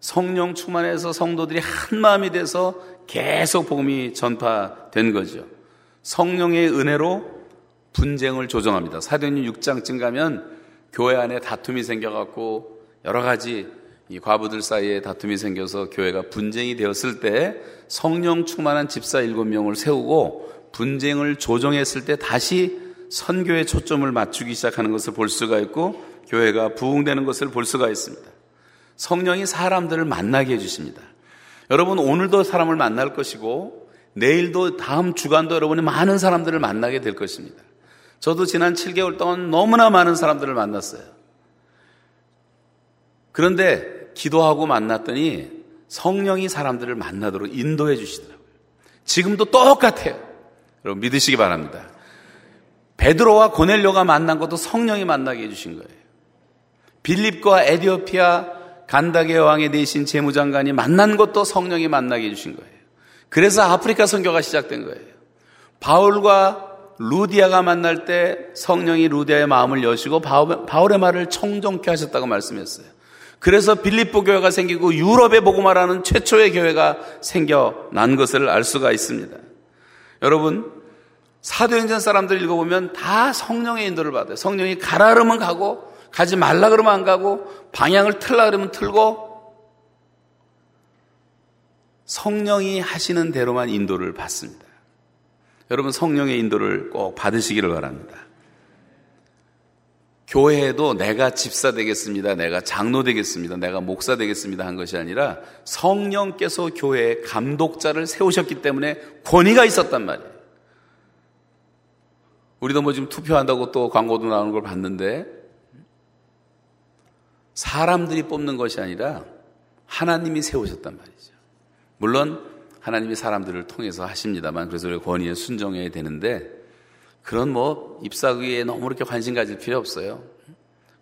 성령 충만해서 성도들이 한 마음이 돼서 계속 복음이 전파된 거죠. 성령의 은혜로 분쟁을 조정합니다. 사도행전 6장쯤 가면 교회 안에 다툼이 생겨갖고 여러 가지 이 과부들 사이에 다툼이 생겨서 교회가 분쟁이 되었을 때 성령 충만한 집사 일곱 명을 세우고 분쟁을 조정했을 때 다시 선교에 초점을 맞추기 시작하는 것을 볼 수가 있고 교회가 부흥되는 것을 볼 수가 있습니다. 성령이 사람들을 만나게 해주십니다. 여러분 오늘도 사람을 만날 것이고 내일도 다음 주간도 여러분이 많은 사람들을 만나게 될 것입니다. 저도 지난 7개월 동안 너무나 많은 사람들을 만났어요. 그런데 기도하고 만났더니 성령이 사람들을 만나도록 인도해 주시더라고요. 지금도 똑같아요. 여러분 믿으시기 바랍니다. 베드로와 고넬료가 만난 것도 성령이 만나게 해주신 거예요. 빌립과 에디오피아 간다게 왕의 대신 재무장관이 만난 것도 성령이 만나게 해주신 거예요. 그래서 아프리카 선교가 시작된 거예요. 바울과 루디아가 만날 때 성령이 루디아의 마음을 여시고 바울의 말을 청정케 하셨다고 말씀했어요. 그래서 빌립보 교회가 생기고 유럽에 복음화라는 최초의 교회가 생겨난 것을 알 수가 있습니다. 여러분 사도행전 사람들 읽어보면 다 성령의 인도를 받아요. 성령이 가라 그러면 가고 가지 말라 그러면 안 가고 방향을 틀라 그러면 틀고 성령이 하시는 대로만 인도를 받습니다. 여러분 성령의 인도를 꼭 받으시기를 바랍니다. 교회에도 내가 집사 되겠습니다. 내가 장로 되겠습니다. 내가 목사 되겠습니다. 한 것이 아니라 성령께서 교회에 감독자를 세우셨기 때문에 권위가 있었단 말이에요. 우리도 뭐 지금 투표한다고 또 광고도 나오는 걸 봤는데 사람들이 뽑는 것이 아니라 하나님이 세우셨단 말이죠. 물론 하나님이 사람들을 통해서 하십니다만 그래서 우리가 권위에 순종해야 되는데 그런 뭐 입사기에 너무 그렇게 관심 가질 필요 없어요.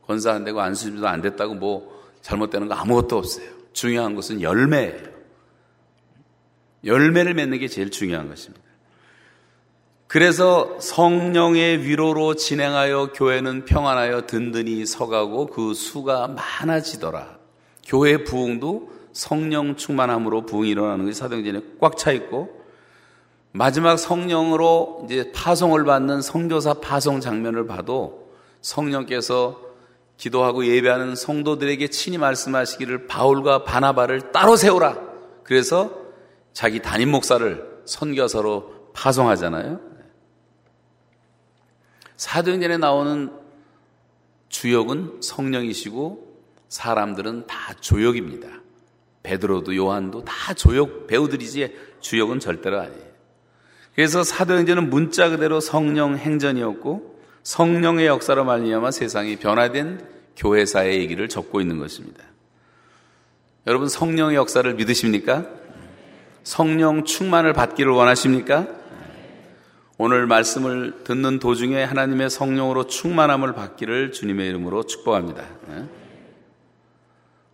권사 안 되고 안수집도 안 됐다고 뭐 잘못되는 거 아무것도 없어요. 중요한 것은 열매예요. 열매를 맺는 게 제일 중요한 것입니다. 그래서 성령의 위로로 진행하여 교회는 평안하여 든든히 서가고 그 수가 많아지더라. 교회 부흥도 성령 충만함으로 부흥이 일어나는 것이 사도행전에 꽉 차 있고 마지막 성령으로 이제 파송을 받는 성교사 파송 장면을 봐도 성령께서 기도하고 예배하는 성도들에게 친히 말씀하시기를 바울과 바나바를 따로 세우라. 그래서 자기 담임 목사를 선교사로 파송하잖아요. 사도행전에 나오는 주역은 성령이시고 사람들은 다 조역입니다. 베드로도 요한도 다 조역 배우들이지 주역은 절대로 아니에요. 그래서 사도행전은 문자 그대로 성령 행전이었고 성령의 역사로 말미암아 세상이 변화된 교회사의 얘기를 적고 있는 것입니다. 여러분 성령의 역사를 믿으십니까? 성령 충만을 받기를 원하십니까? 오늘 말씀을 듣는 도중에 하나님의 성령으로 충만함을 받기를 주님의 이름으로 축복합니다. 네?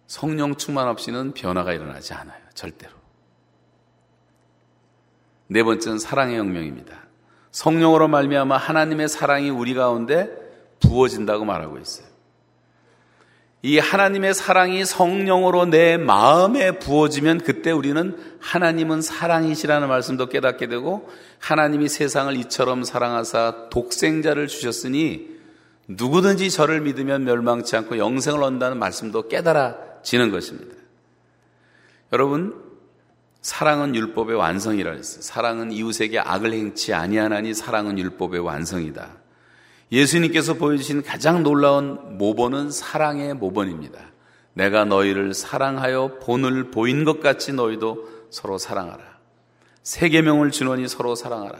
성령 충만 없이는 변화가 일어나지 않아요. 절대로. 네 번째는 사랑의 혁명입니다. 성령으로 말미암아 하나님의 사랑이 우리 가운데 부어진다고 말하고 있어요. 이 하나님의 사랑이 성령으로 내 마음에 부어지면 그때 우리는 하나님은 사랑이시라는 말씀도 깨닫게 되고 하나님이 세상을 이처럼 사랑하사 독생자를 주셨으니 누구든지 저를 믿으면 멸망치 않고 영생을 얻는다는 말씀도 깨달아지는 것입니다. 여러분, 사랑은 율법의 완성이라 했어요. 사랑은 이웃에게 악을 행치 아니하나니 사랑은 율법의 완성이다. 예수님께서 보여주신 가장 놀라운 모본은 사랑의 모본입니다. 내가 너희를 사랑하여 본을 보인 것 같이 너희도 서로 사랑하라. 세 계명을 주노니 서로 사랑하라.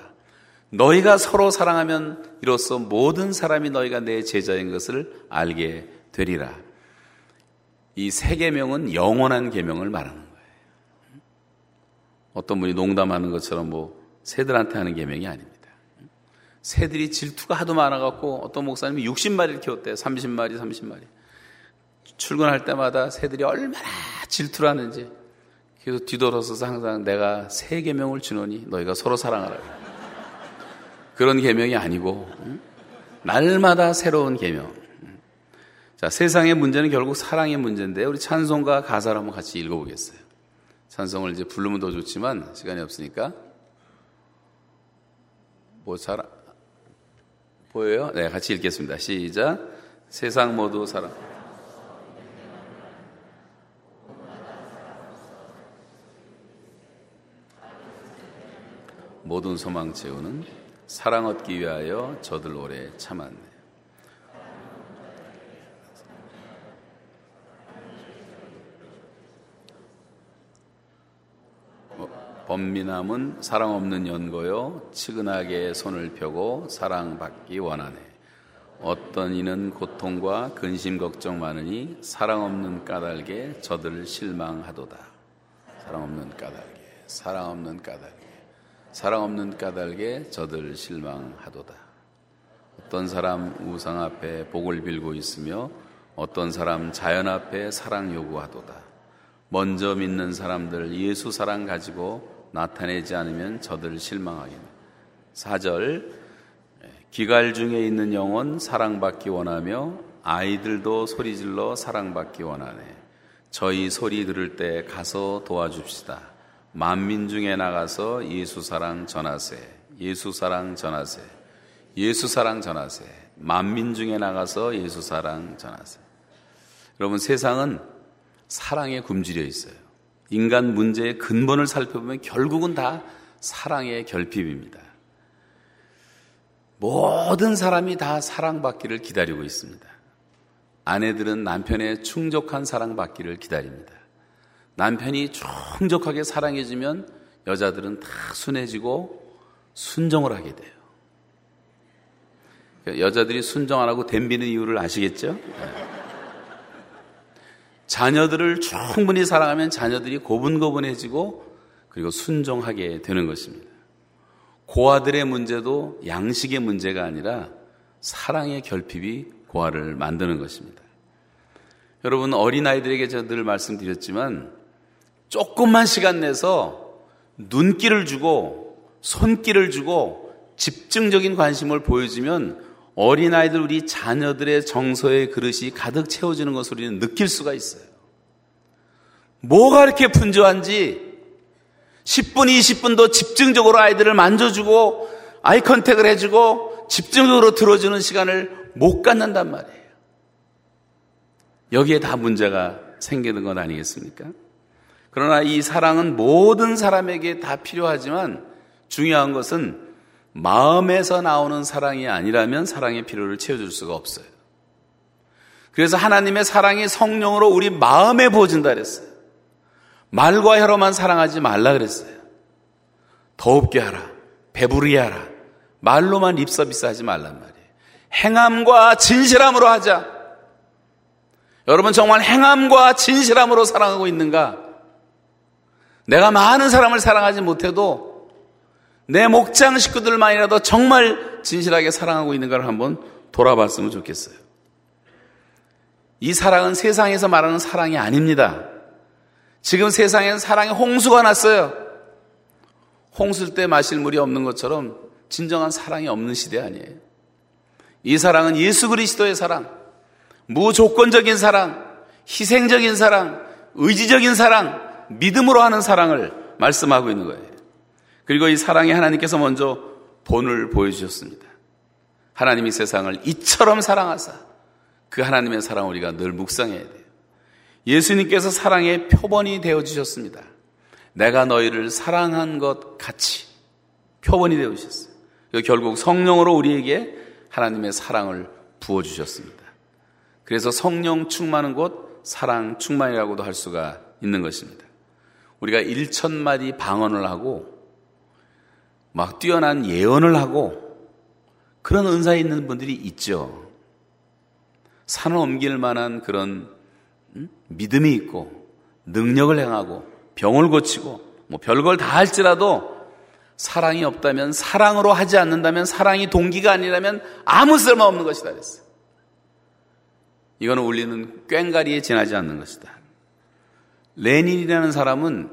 너희가 서로 사랑하면 이로써 모든 사람이 너희가 내 제자인 것을 알게 되리라. 이 세 계명은 영원한 계명을 말하는 거예요. 어떤 분이 농담하는 것처럼 뭐 새들한테 하는 계명이 아닙니다. 새들이 질투가 하도 많아갖고 어떤 목사님이 60마리를 키웠대요. 30마리, 30마리. 출근할 때마다 새들이 얼마나 질투를 하는지. 그래서 뒤돌아서서 항상 내가 새 계명을 주노니 너희가 서로 사랑하라. 그런 계명이 아니고 날마다 새로운 계명. 자, 세상의 문제는 결국 사랑의 문제인데 우리 찬송과 가사를 한번 같이 읽어보겠어요. 찬송을 이제 부르면 더 좋지만 시간이 없으니까 뭐잘 보여요? 네, 같이 읽겠습니다. 시작. 세상 모두 사랑. 모든 소망 채우는 사랑 얻기 위하여 저들 오래 참았네. 범민함은 사랑 없는 연고요. 치근하게 손을 펴고 사랑받기 원하네. 어떤 이는 고통과 근심 걱정 많으니 사랑 없는 까닭에 저들 실망하도다. 사랑 없는 까닭에 사랑 없는 까닭에 사랑 없는 까닭에 저들 실망하도다. 어떤 사람 우상 앞에 복을 빌고 있으며 어떤 사람 자연 앞에 사랑 요구하도다. 먼저 믿는 사람들 예수 사랑 가지고 나타내지 않으면 저들 실망하겠네. 4절 기갈 중에 있는 영혼 사랑받기 원하며 아이들도 소리질러 사랑받기 원하네. 저희 소리 들을 때 가서 도와줍시다. 만민 중에 나가서 예수 사랑 전하세. 예수 사랑 전하세. 예수 사랑 전하세. 만민 중에 나가서 예수 사랑 전하세. 여러분 세상은 사랑에 굶주려 있어요. 인간 문제의 근본을 살펴보면 결국은 다 사랑의 결핍입니다. 모든 사람이 다 사랑받기를 기다리고 있습니다. 아내들은 남편의 충족한 사랑받기를 기다립니다. 남편이 충족하게 사랑해주면 여자들은 다 순해지고 순정을 하게 돼요. 여자들이 순정 안 하고 댐비는 이유를 아시겠죠? 자녀들을 충분히 사랑하면 자녀들이 고분고분해지고 그리고 순종하게 되는 것입니다. 고아들의 문제도 양식의 문제가 아니라 사랑의 결핍이 고아를 만드는 것입니다. 여러분 어린아이들에게 제가 늘 말씀드렸지만 조금만 시간 내서 눈길을 주고 손길을 주고 집중적인 관심을 보여주면 어린아이들 우리 자녀들의 정서의 그릇이 가득 채워지는 것을 우리는 느낄 수가 있어요. 뭐가 이렇게 분주한지 10분, 20분도 집중적으로 아이들을 만져주고 아이 컨택을 해주고 집중적으로 들어주는 시간을 못 갖는단 말이에요. 여기에 다 문제가 생기는 것 아니겠습니까? 그러나 이 사랑은 모든 사람에게 다 필요하지만 중요한 것은 마음에서 나오는 사랑이 아니라면 사랑의 필요를 채워줄 수가 없어요. 그래서 하나님의 사랑이 성령으로 우리 마음에 부어진다 그랬어요. 말과 혀로만 사랑하지 말라 그랬어요. 더웁게 하라. 배부르게 하라. 말로만 립서비스 하지 말란 말이에요. 행함과 진실함으로 하자. 여러분 정말 행함과 진실함으로 사랑하고 있는가? 내가 많은 사람을 사랑하지 못해도 내 목장 식구들만이라도 정말 진실하게 사랑하고 있는가를 한번 돌아봤으면 좋겠어요. 이 사랑은 세상에서 말하는 사랑이 아닙니다. 지금 세상에는 사랑의 홍수가 났어요. 홍수일 때 마실 물이 없는 것처럼 진정한 사랑이 없는 시대 아니에요. 이 사랑은 예수 그리스도의 사랑, 무조건적인 사랑, 희생적인 사랑, 의지적인 사랑, 믿음으로 하는 사랑을 말씀하고 있는 거예요. 그리고 이 사랑에 하나님께서 먼저 본을 보여주셨습니다. 하나님이 세상을 이처럼 사랑하사 그 하나님의 사랑 우리가 늘 묵상해야 돼요. 예수님께서 사랑의 표본이 되어 주셨습니다. 내가 너희를 사랑한 것 같이 표본이 되어 주셨어요. 결국 성령으로 우리에게 하나님의 사랑을 부어 주셨습니다. 그래서 성령 충만한 곳 사랑 충만이라고도 할 수가 있는 것입니다. 우리가 1천 마디 방언을 하고 막 뛰어난 예언을 하고 그런 은사 있는 분들이 있죠. 산을 옮길 만한 그런 믿음이 있고 능력을 행하고 병을 고치고 뭐 별걸 다 할지라도 사랑이 없다면 사랑으로 하지 않는다면 사랑이 동기가 아니라면 아무 쓸모 없는 것이다 그랬어요. 이거는 울리는 꽹가리에 지나지 않는 것이다. 레닌이라는 사람은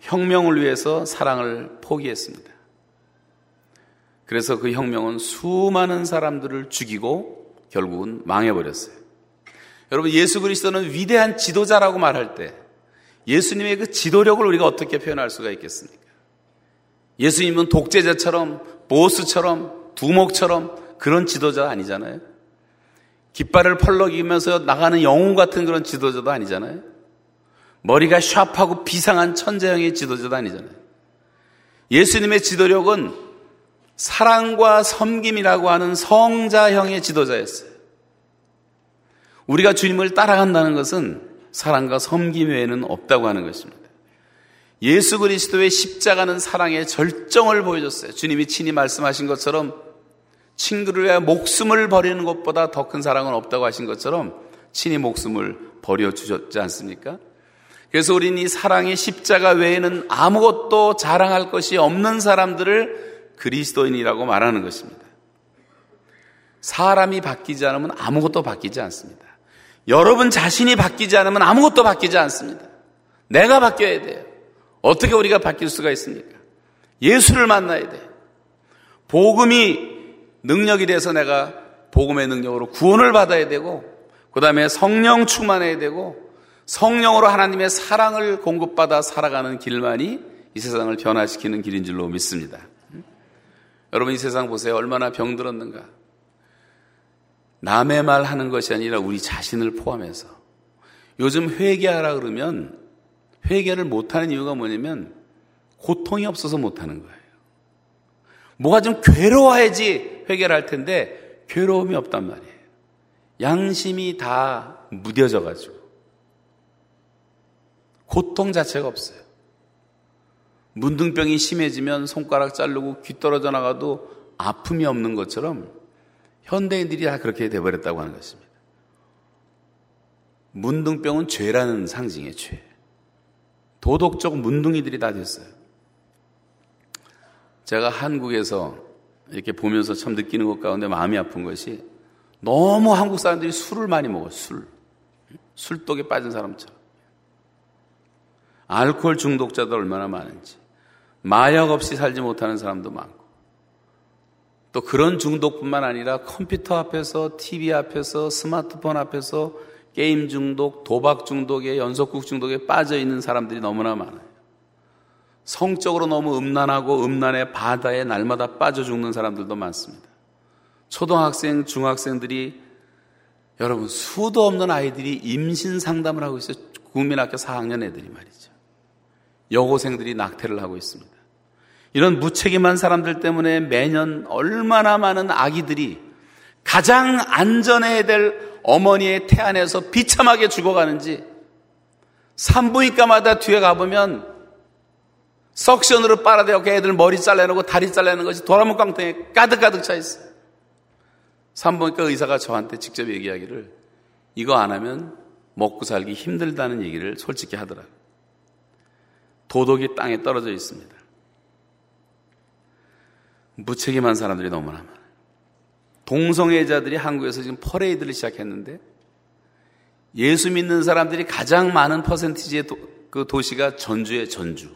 혁명을 위해서 사랑을 포기했습니다. 그래서 그 혁명은 수많은 사람들을 죽이고 결국은 망해버렸어요. 여러분, 예수 그리스도는 위대한 지도자라고 말할 때 예수님의 그 지도력을 우리가 어떻게 표현할 수가 있겠습니까? 예수님은 독재자처럼, 보스처럼, 두목처럼 그런 지도자 아니잖아요. 깃발을 펄럭이면서 나가는 영웅 같은 그런 지도자도 아니잖아요. 머리가 샤프하고 비상한 천재형의 지도자도 아니잖아요. 예수님의 지도력은 사랑과 섬김이라고 하는 성자형의 지도자였어요. 우리가 주님을 따라간다는 것은 사랑과 섬김 외에는 없다고 하는 것입니다. 예수 그리스도의 십자가는 사랑의 절정을 보여줬어요. 주님이 친히 말씀하신 것처럼 친구를 위해 목숨을 버리는 것보다 더 큰 사랑은 없다고 하신 것처럼 친히 목숨을 버려 주셨지 않습니까? 그래서 우리는 이 사랑의 십자가 외에는 아무것도 자랑할 것이 없는 사람들을 그리스도인이라고 말하는 것입니다. 사람이 바뀌지 않으면 아무것도 바뀌지 않습니다. 여러분 자신이 바뀌지 않으면 아무것도 바뀌지 않습니다. 내가 바뀌어야 돼요. 어떻게 우리가 바뀔 수가 있습니까? 예수를 만나야 돼. 복음이 능력이 돼서 내가 복음의 능력으로 구원을 받아야 되고, 그 다음에 성령 충만해야 되고, 성령으로 하나님의 사랑을 공급받아 살아가는 길만이 이 세상을 변화시키는 길인 줄로 믿습니다. 여러분 이 세상 보세요. 얼마나 병들었는가. 남의 말 하는 것이 아니라 우리 자신을 포함해서. 요즘 회개하라 그러면 회개를 못하는 이유가 뭐냐면 고통이 없어서 못하는 거예요. 뭐가 좀 괴로워야지 회개를 할 텐데 괴로움이 없단 말이에요. 양심이 다 무뎌져 가지고. 고통 자체가 없어요. 문둥병이 심해지면 손가락 자르고 귀 떨어져 나가도 아픔이 없는 것처럼 현대인들이 다 그렇게 돼버렸다고 하는 것입니다. 문둥병은 죄라는 상징의 죄. 도덕적 문둥이들이 다 됐어요. 제가 한국에서 이렇게 보면서 참 느끼는 것 가운데 마음이 아픈 것이 너무 한국 사람들이 술을 많이 먹어요, 술. 술독에 빠진 사람처럼. 알코올 중독자도 얼마나 많은지. 마약 없이 살지 못하는 사람도 많고. 또 그런 중독뿐만 아니라 컴퓨터 앞에서, TV 앞에서, 스마트폰 앞에서 게임 중독, 도박 중독에, 연속국 중독에 빠져 있는 사람들이 너무나 많아요. 성적으로 너무 음란하고 음란의 바다에 날마다 빠져 죽는 사람들도 많습니다. 초등학생, 중학생들이 여러분 수도 없는 아이들이 임신 상담을 하고 있어요. 국민학교 4학년 애들이 말이죠. 여고생들이 낙태를 하고 있습니다. 이런 무책임한 사람들 때문에 매년 얼마나 많은 아기들이 가장 안전해야 될 어머니의 태 안에서 비참하게 죽어가는지 산부인과마다 뒤에 가보면 석션으로 빨아대고 애들 머리 잘라내고 다리 잘라내는 것이 도라묵 깡통에 가득가득 차 있어요. 산부인과 의사가 저한테 직접 얘기하기를 이거 안 하면 먹고 살기 힘들다는 얘기를 솔직히 하더라고요. 도덕이 땅에 떨어져 있습니다. 무책임한 사람들이 너무나 많아요. 동성애자들이 한국에서 지금 퍼레이드를 시작했는데 예수 믿는 사람들이 가장 많은 퍼센티지의 도, 그 도시가 전주의 전주.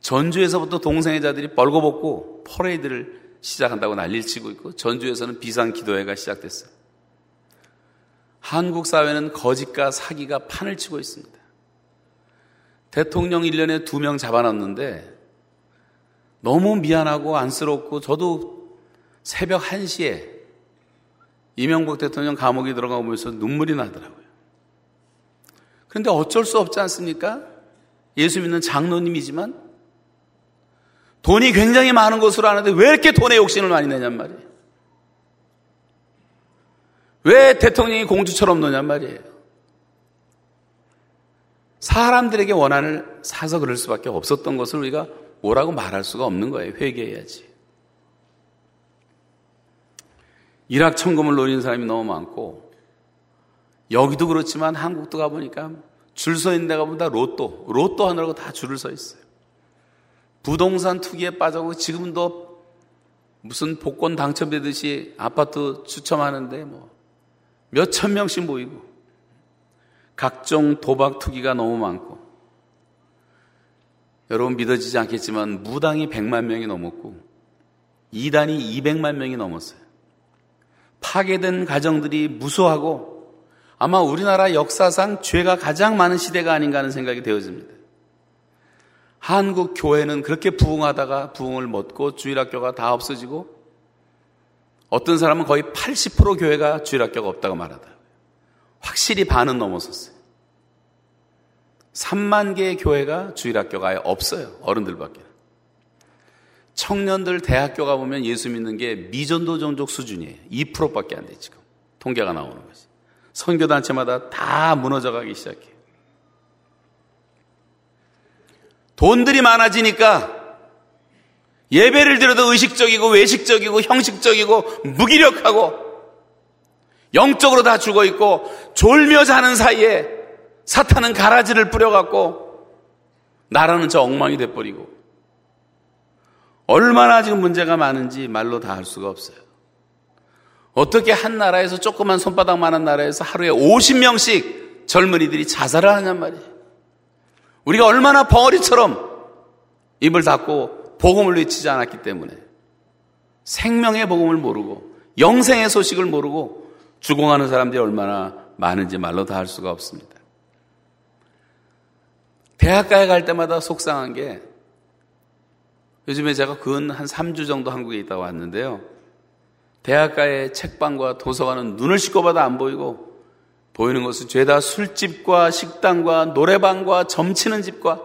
전주에서부터 동성애자들이 벌거벗고 퍼레이드를 시작한다고 난리를 치고 있고 전주에서는 비상 기도회가 시작됐어요. 한국 사회는 거짓과 사기가 판을 치고 있습니다. 대통령 1년에 두 명 잡아놨는데 너무 미안하고 안쓰럽고 저도 새벽 1시에 이명박 대통령 감옥에 들어가 보면서 눈물이 나더라고요. 그런데 어쩔 수 없지 않습니까? 예수 믿는 장로님이지만 돈이 굉장히 많은 것으로 아는데 왜 이렇게 돈에 욕심을 많이 내냔 말이에요. 왜 대통령이 공주처럼 노냔 말이에요. 사람들에게 원한을 사서 그럴 수밖에 없었던 것을 우리가 뭐라고 말할 수가 없는 거예요. 회개해야지. 일확천금을 노리는 사람이 너무 많고 여기도 그렇지만 한국도 가보니까 줄 서 있는 데가 보다 로또, 로또 하느라고 다 줄을 서 있어요. 부동산 투기에 빠져고 지금도 무슨 복권 당첨되듯이 아파트 추첨하는데 뭐 몇천 명씩 모이고 각종 도박 투기가 너무 많고 여러분 믿어지지 않겠지만 무당이 100만 명이 넘었고 이단이 200만 명이 넘었어요. 파괴된 가정들이 무수하고 아마 우리나라 역사상 죄가 가장 많은 시대가 아닌가 하는 생각이 되어집니다. 한국 교회는 그렇게 부흥하다가 부흥을 못고 주일학교가 다 없어지고 어떤 사람은 거의 80% 교회가 주일학교가 없다고 말하다. 확실히 반은 넘어섰어요. 3만 개의 교회가 주일학교가 아예 없어요. 어른들밖에. 청년들 대학교 가보면 예수 믿는 게 미전도 종족 수준이에요. 2%밖에 안 돼, 지금. 통계가 나오는 거지. 선교단체마다 다 무너져 가기 시작해요. 돈들이 많아지니까 예배를 드려도 의식적이고 외식적이고 형식적이고 무기력하고 영적으로 다 죽어 있고 졸며 자는 사이에 사탄은 가라지를 뿌려갖고 나라는 저 엉망이 돼버리고 얼마나 지금 문제가 많은지 말로 다 할 수가 없어요. 어떻게 한 나라에서 조그만 손바닥만한 나라에서 하루에 50명씩 젊은이들이 자살을 하냔 말이에요. 우리가 얼마나 벙어리처럼 입을 닫고 복음을 외치지 않았기 때문에 생명의 복음을 모르고 영생의 소식을 모르고 죽어가는 사람들이 얼마나 많은지 말로 다 할 수가 없습니다. 대학가에 갈 때마다 속상한 게 요즘에 제가 근 한 3주 정도 한국에 있다 왔는데요. 대학가의 책방과 도서관은 눈을 씻고 봐도 안 보이고 보이는 것은 죄다 술집과 식당과 노래방과 점치는 집과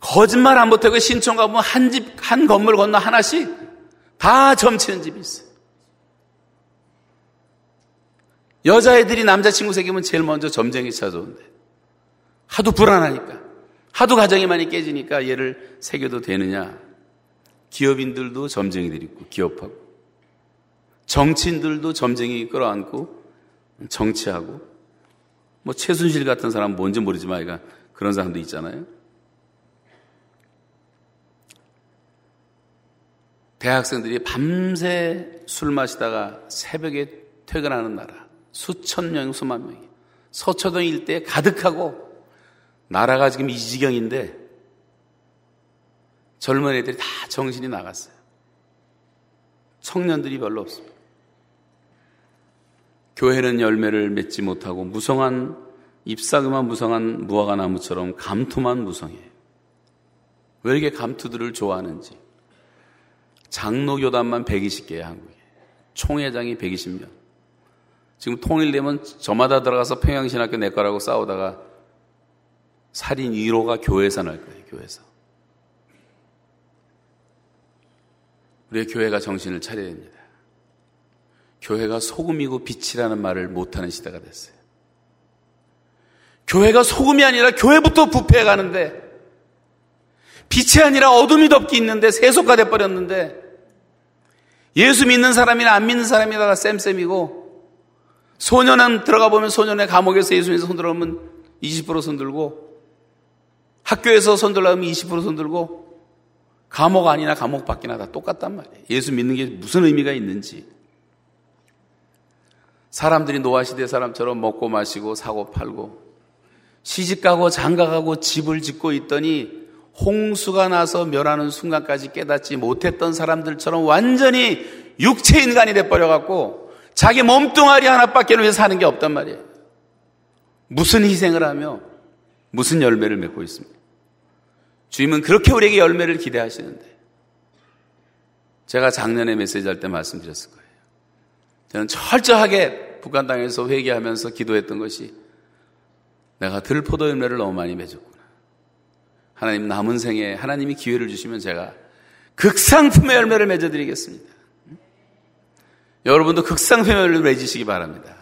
거짓말 안 못하고 신청 가보면 한 집, 한 건물 건너 하나씩 다 점치는 집이 있어요. 여자애들이 남자친구 새기면 제일 먼저 점쟁이 찾아오는데 하도 불안하니까 하도 가정이 많이 깨지니까 얘를 새겨도 되느냐? 기업인들도 점쟁이들 있고 기업하고. 정치인들도 점쟁이 끌어안고 정치하고. 뭐 최순실 같은 사람 뭔지 모르지만 그러 그런 사람도 있잖아요. 대학생들이 밤새 술 마시다가 새벽에 퇴근하는 나라. 수천 명, 수만 명이. 서초동 일대에 가득하고 나라가 지금 이 지경인데 젊은 애들이 다 정신이 나갔어요. 청년들이 별로 없습니다. 교회는 열매를 맺지 못하고 무성한 잎사그만 무성한 무화과 나무처럼 감투만 무성해. 왜 이렇게 감투들을 좋아하는지. 장로 교단만 120개야 한국에. 총회장이 120명. 지금 통일되면 저마다 들어가서 평양신학교 내 거라고 싸우다가 살인 1호가 교회에서 날 거예요. 교회에서. 우리의 교회가 정신을 차려야 됩니다. 교회가 소금이고 빛이라는 말을 못하는 시대가 됐어요. 교회가 소금이 아니라 교회부터 부패해 가는데 빛이 아니라 어둠이 덮기 있는데 세속화 돼 버렸는데 예수 믿는 사람이나 안 믿는 사람이나 다 쌤쌤이고 소년은 들어가 보면 소년의 감옥에서 예수님에서 손들어오면 20% 손들고 학교에서 손들어오면 20% 손들고 감옥 아니나 감옥 밖이나 다 똑같단 말이에요. 예수 믿는 게 무슨 의미가 있는지. 사람들이 노아시대 사람처럼 먹고 마시고 사고 팔고 시집가고 장가가고 집을 짓고 있더니 홍수가 나서 멸하는 순간까지 깨닫지 못했던 사람들처럼 완전히 육체 인간이 돼버려갖고 자기 몸뚱아리 하나밖에 위해 사는 게 없단 말이에요. 무슨 희생을 하며 무슨 열매를 맺고 있습니다. 주님은 그렇게 우리에게 열매를 기대하시는데 제가 작년에 메시지 할 때 말씀드렸을 거예요. 저는 철저하게 북한 땅에서 회개하면서 기도했던 것이 내가 들포도 열매를 너무 많이 맺었구나. 하나님 남은 생에 하나님이 기회를 주시면 제가 극상품의 열매를 맺어드리겠습니다. 여러분도 극상품의 열매를 맺으시기 바랍니다.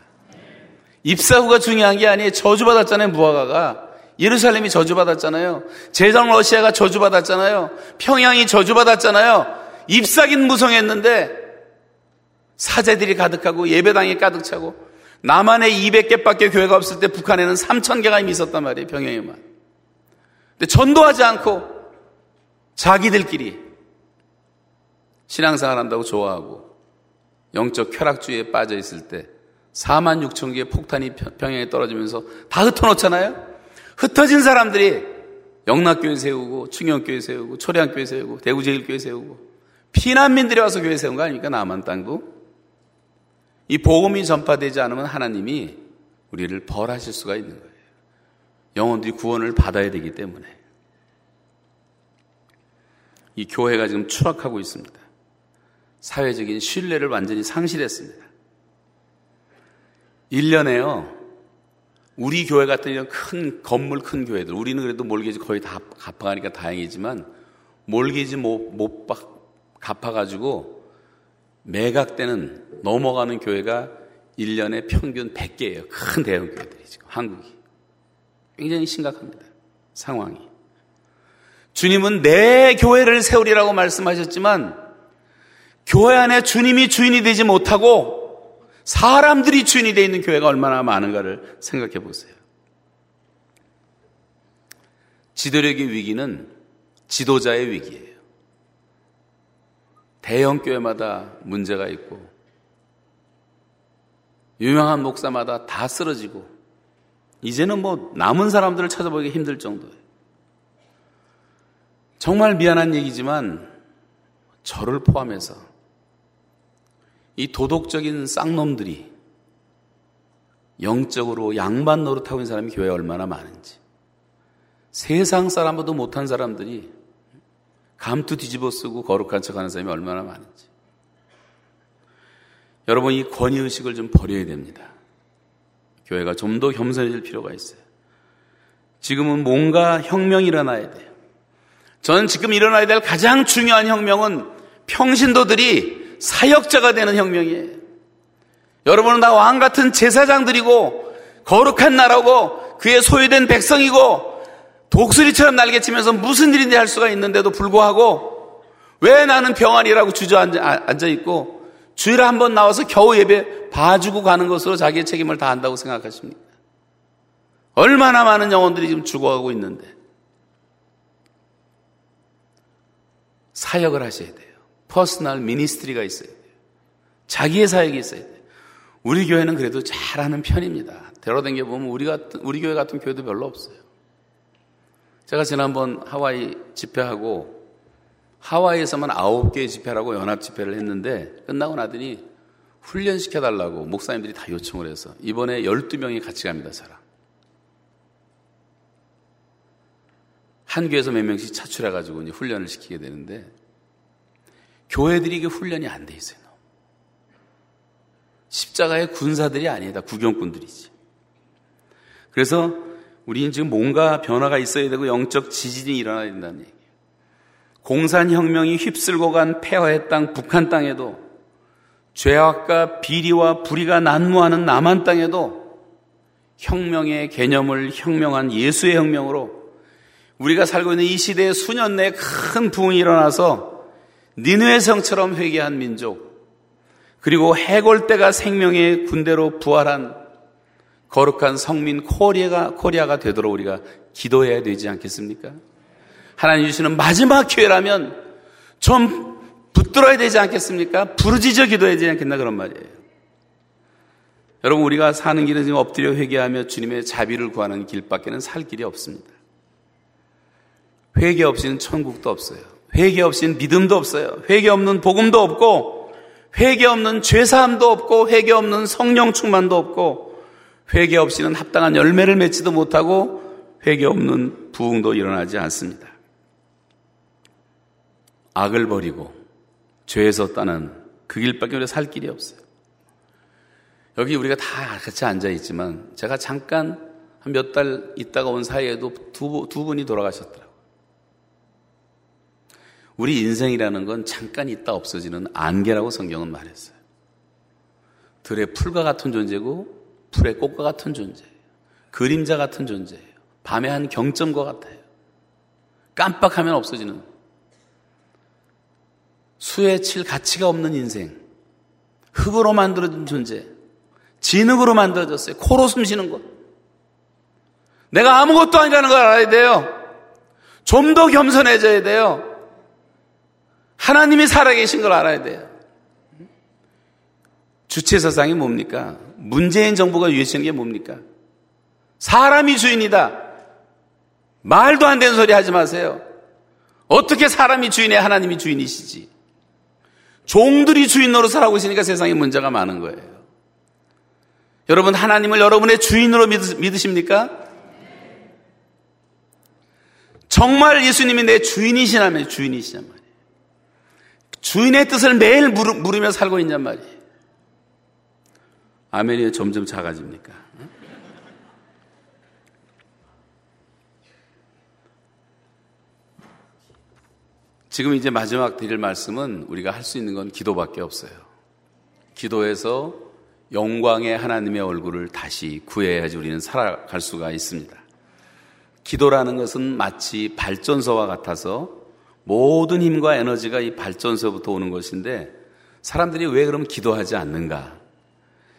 입사 후가 중요한 게 아니에요. 저주받았잖아요, 무화과가. 예루살렘이 저주받았잖아요. 제정 러시아가 저주받았잖아요. 평양이 저주받았잖아요. 잎사긴 무성했는데 사제들이 가득하고 예배당이 가득 차고 남한에 200개밖에 교회가 없을 때 북한에는 3,000개가 이미 있었단 말이에요. 평양에만. 근데 전도하지 않고 자기들끼리 신앙생활 한다고 좋아하고 영적 쾌락주의에 빠져 있을 때 4만 6천 개의 폭탄이 평양에 떨어지면서 다 흩어놓잖아요. 흩어진 사람들이 영락교회 세우고 충영교회 세우고 초량교회 세우고 대구제일교회 세우고 피난민들이 와서 교회 세운 거 아닙니까? 남한 땅도. 이 복음이 전파되지 않으면 하나님이 우리를 벌하실 수가 있는 거예요. 영혼들이 구원을 받아야 되기 때문에. 이 교회가 지금 추락하고 있습니다. 사회적인 신뢰를 완전히 상실했습니다. 1년에요. 우리 교회 같은 이런 큰 건물 큰 교회들 우리는 그래도 몰개지 거의 다 갚아가니까 다행이지만 몰개지 못, 못 갚아가지고 매각되는 넘어가는 교회가 1년에 평균 100개예요. 큰 대형 교회들이 지금 한국이. 굉장히 심각합니다. 상황이. 주님은 내 교회를 세우리라고 말씀하셨지만 교회 안에 주님이 주인이 되지 못하고 사람들이 주인이 되어 있는 교회가 얼마나 많은가를 생각해 보세요. 지도력의 위기는 지도자의 위기예요. 대형 교회마다 문제가 있고 유명한 목사마다 다 쓰러지고 이제는 뭐 남은 사람들을 찾아보기 힘들 정도예요. 정말 미안한 얘기지만 저를 포함해서 이 도덕적인 쌍놈들이 영적으로 양반 노릇하고 있는 사람이 교회에 얼마나 많은지. 세상 사람보다 못한 사람들이 감투 뒤집어 쓰고 거룩한 척 하는 사람이 얼마나 많은지. 여러분, 이 권위의식을 좀 버려야 됩니다. 교회가 좀 더 겸손해질 필요가 있어요. 지금은 뭔가 혁명이 일어나야 돼요. 저는 지금 일어나야 될 가장 중요한 혁명은 평신도들이 사역자가 되는 혁명이에요. 여러분은 다 왕 같은 제사장들이고 거룩한 나라고 그의 소유된 백성이고 독수리처럼 날개치면서 무슨 일이든지 할 수가 있는데도 불구하고 왜 나는 병아리라고 주저앉아 있고 주일에 한 번 나와서 겨우 예배 봐주고 가는 것으로 자기의 책임을 다 한다고 생각하십니까? 얼마나 많은 영혼들이 지금 죽어가고 있는데 사역을 하셔야 돼요. personal ministry가 있어야 돼요. 자기의 사역이 있어야 돼요. 우리 교회는 그래도 잘하는 편입니다. 데려댕겨 보면 우리 같은 우리 교회 같은 교회도 별로 없어요. 제가 지난번 하와이 집회하고 하와이에서만 아홉 개의 집회라고 연합 집회를 했는데 끝나고 나더니 훈련시켜 달라고 목사님들이 다 요청을 해서 이번에 12명이 같이 갑니다, 저랑. 한 교회에서 몇 명씩 차출해 가지고 이제 훈련을 시키게 되는데 교회들이 이게 훈련이 안 돼 있어요. 십자가의 군사들이 아니다. 구경꾼들이지. 그래서 우리는 지금 뭔가 변화가 있어야 되고 영적 지진이 일어나야 된다는 얘기예요. 공산혁명이 휩쓸고 간 폐허의 땅 북한 땅에도 죄악과 비리와 불의가 난무하는 남한 땅에도 혁명의 개념을 혁명한 예수의 혁명으로 우리가 살고 있는 이 시대에 수년 내에 큰 부흥이 일어나서 니누의 성처럼 회개한 민족 그리고 해골대가 생명의 군대로 부활한 거룩한 성민 코리아가 코리아가 되도록 우리가 기도해야 되지 않겠습니까? 하나님 주시는 마지막 기회라면 좀 붙들어야 되지 않겠습니까? 부르짖어 기도해야 되지 않겠나 그런 말이에요. 여러분 우리가 사는 길은 지금 엎드려 회개하며 주님의 자비를 구하는 길밖에는 살 길이 없습니다. 회개 없이는 천국도 없어요. 회개 없이는 믿음도 없어요. 회개 없는 복음도 없고 회개 없는 죄사함도 없고 회개 없는 성령 충만도 없고 회개 없이는 합당한 열매를 맺지도 못하고 회개 없는 부흥도 일어나지 않습니다. 악을 버리고 죄에서 떠난 그 길밖에 우리가 살 길이 없어요. 여기 우리가 다 같이 앉아 있지만 제가 잠깐 한 몇 달 있다가 온 사이에도 두, 두 분이 돌아가셨더라고요. 우리 인생이라는 건 잠깐 있다 없어지는 안개라고 성경은 말했어요. 들의 풀과 같은 존재고 풀의 꽃과 같은 존재예요. 그림자 같은 존재예요. 밤의 한 경점과 같아요. 깜빡하면 없어지는 수에 칠 가치가 없는 인생, 흙으로 만들어진 존재, 진흙으로 만들어졌어요. 코로 숨 쉬는 것. 내가 아무것도 아니라는 걸 알아야 돼요. 좀 더 겸손해져야 돼요. 하나님이 살아계신 걸 알아야 돼요. 주체 사상이 뭡니까? 문재인 정부가 유해시는 게 뭡니까? 사람이 주인이다. 말도 안 되는 소리 하지 마세요. 어떻게 사람이 주인이 하나님이 주인이시지? 종들이 주인 노릇을 하고 있으니까 세상에 문제가 많은 거예요. 여러분 하나님을 여러분의 주인으로 믿으십니까? 정말 예수님이 내 주인이시라면 말이에요. 주인의 뜻을 매일 물으며 살고 있냔 말이에요. 아멘이 점점 작아집니까? 지금 이제 마지막 드릴 말씀은 우리가 할 수 있는 건 기도밖에 없어요. 기도해서 영광의 하나님의 얼굴을 다시 구해야지 우리는 살아갈 수가 있습니다. 기도라는 것은 마치 발전소와 같아서 모든 힘과 에너지가 이 발전소부터 오는 것인데 사람들이 왜 그럼 기도하지 않는가?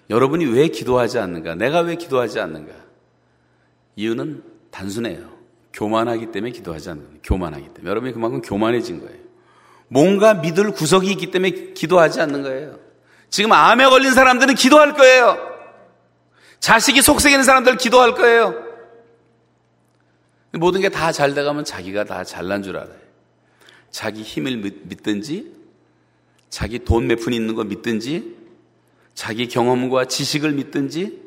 여러분이 왜 기도하지 않는가? 내가 왜 기도하지 않는가? 이유는 단순해요. 교만하기 때문에 기도하지 않는 거예요. 교만하기 때문에. 여러분이 그만큼 교만해진 거예요. 뭔가 믿을 구석이 있기 때문에 기도하지 않는 거예요. 지금 암에 걸린 사람들은 기도할 거예요. 자식이 속색이 있는 사람들 기도할 거예요. 모든 게 다 잘 돼가면 자기가 다 잘난 줄 알아요. 자기 힘을 믿든지, 자기 돈 몇 푼 있는 거 믿든지, 자기 경험과 지식을 믿든지,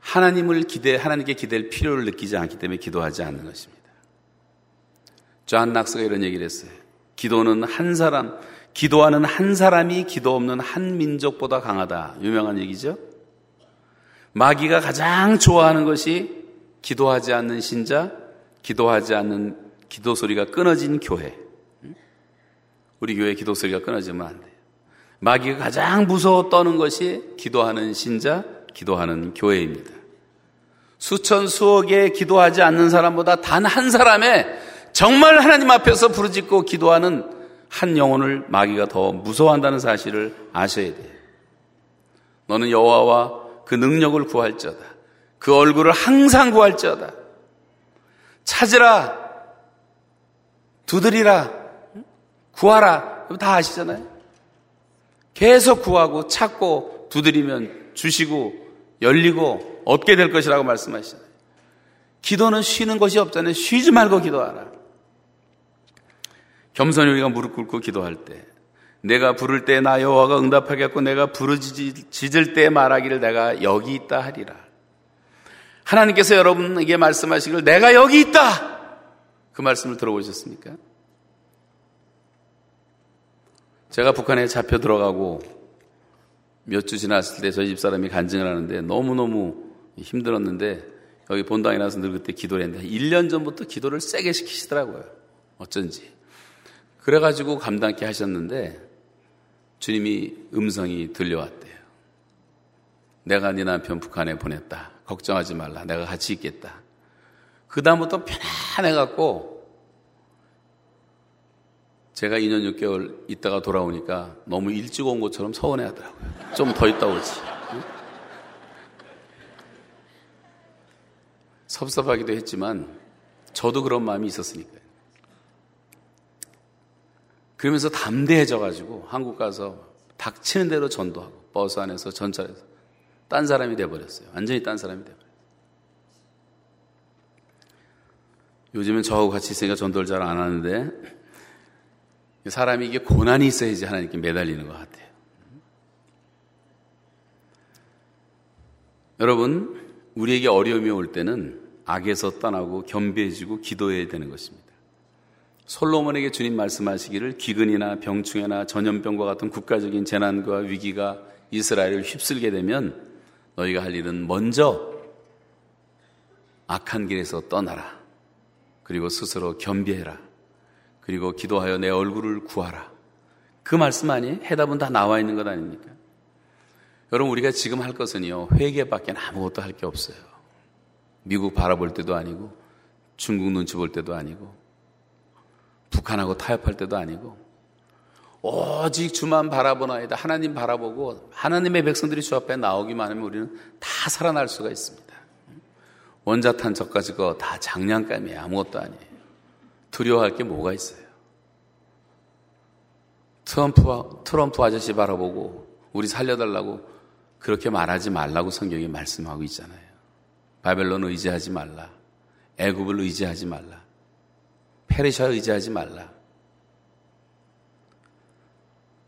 하나님을 기대, 하나님께 기댈 필요를 느끼지 않기 때문에 기도하지 않는 것입니다. 존 낙스가 이런 얘기를 했어요. 기도는 한 사람, 기도하는 한 사람이 기도 없는 한 민족보다 강하다. 유명한 얘기죠. 마귀가 가장 좋아하는 것이 기도하지 않는 신자, 기도하지 않는 기도 소리가 끊어진 교회. 우리 교회 기도 소리가 끊어지면 안 돼요. 마귀가 가장 무서워 떠는 것이 기도하는 신자, 기도하는 교회입니다. 수천 수억에 기도하지 않는 사람보다 단 한 사람의 정말 하나님 앞에서 부르짖고 기도하는 한 영혼을 마귀가 더 무서워한다는 사실을 아셔야 돼요. 너는 여호와와 그 능력을 구할지어다. 그 얼굴을 항상 구할지어다. 찾으라. 두드리라. 구하라. 다 아시잖아요. 계속 구하고 찾고 두드리면 주시고 열리고 얻게 될 것이라고 말씀하시잖아요. 기도는 쉬는 것이 없잖아요. 쉬지 말고 기도하라. 겸손히 우리가 무릎 꿇고 기도할 때 내가 부를 때 나 여호와가 응답하겠고 내가 부르짖을 때 말하기를 내가 여기 있다 하리라. 하나님께서 여러분에게 말씀하시기를 내가 여기 있다. 그 말씀을 들어보셨습니까? 제가 북한에 잡혀 들어가고 몇 주 지났을 때 저희 집사람이 간증을 하는데 너무너무 힘들었는데 여기 본당에 나서 늘 그때 기도를 했는데 1년 전부터 기도를 세게 시키시더라고요. 어쩐지. 그래가지고 감당케 하셨는데 주님이 음성이 들려왔대요. 내가 네 남편 북한에 보냈다. 걱정하지 말라. 내가 같이 있겠다. 그다음부터 편안해갖고 제가 2년 6개월 있다가 돌아오니까 너무 일찍 온 것처럼 서운해 하더라고요. 좀 더 있다 오지. 섭섭하기도 했지만 저도 그런 마음이 있었으니까요. 그러면서 담대해져 가지고 한국 가서 닥치는 대로 전도하고 버스 안에서 전철에서 딴 사람이 돼 버렸어요. 완전히 딴 사람이 돼 버렸어요. 요즘엔 저하고 같이 있으니까 전도를 잘 안 하는데 사람이 이게 고난이 있어야지 하나님께 매달리는 것 같아요. 여러분, 우리에게 어려움이 올 때는 악에서 떠나고 겸비해지고 기도해야 되는 것입니다. 솔로몬에게 주님 말씀하시기를 기근이나 병충해나 전염병과 같은 국가적인 재난과 위기가 이스라엘을 휩쓸게 되면 너희가 할 일은 먼저 악한 길에서 떠나라. 그리고 스스로 겸비해라. 그리고 기도하여 내 얼굴을 구하라. 그 말씀 아니? 해답은 다 나와 있는 것 아닙니까? 여러분, 우리가 지금 할 것은요, 회개밖에 아무것도 할 게 없어요. 미국 바라볼 때도 아니고, 중국 눈치 볼 때도 아니고, 북한하고 타협할 때도 아니고 오직 주만 바라보나이다. 하나님 바라보고 하나님의 백성들이 주 앞에 나오기만 하면 우리는 다 살아날 수가 있습니다. 원자탄 저까지 거 다 장난감이에요. 아무것도 아니에요. 두려워할 게 뭐가 있어요? 트럼프, 트럼프 아저씨 바라보고 우리 살려달라고 그렇게 말하지 말라고 성경이 말씀하고 있잖아요. 바벨론 의지하지 말라. 애굽을 의지하지 말라. 페르시아 의지하지 말라.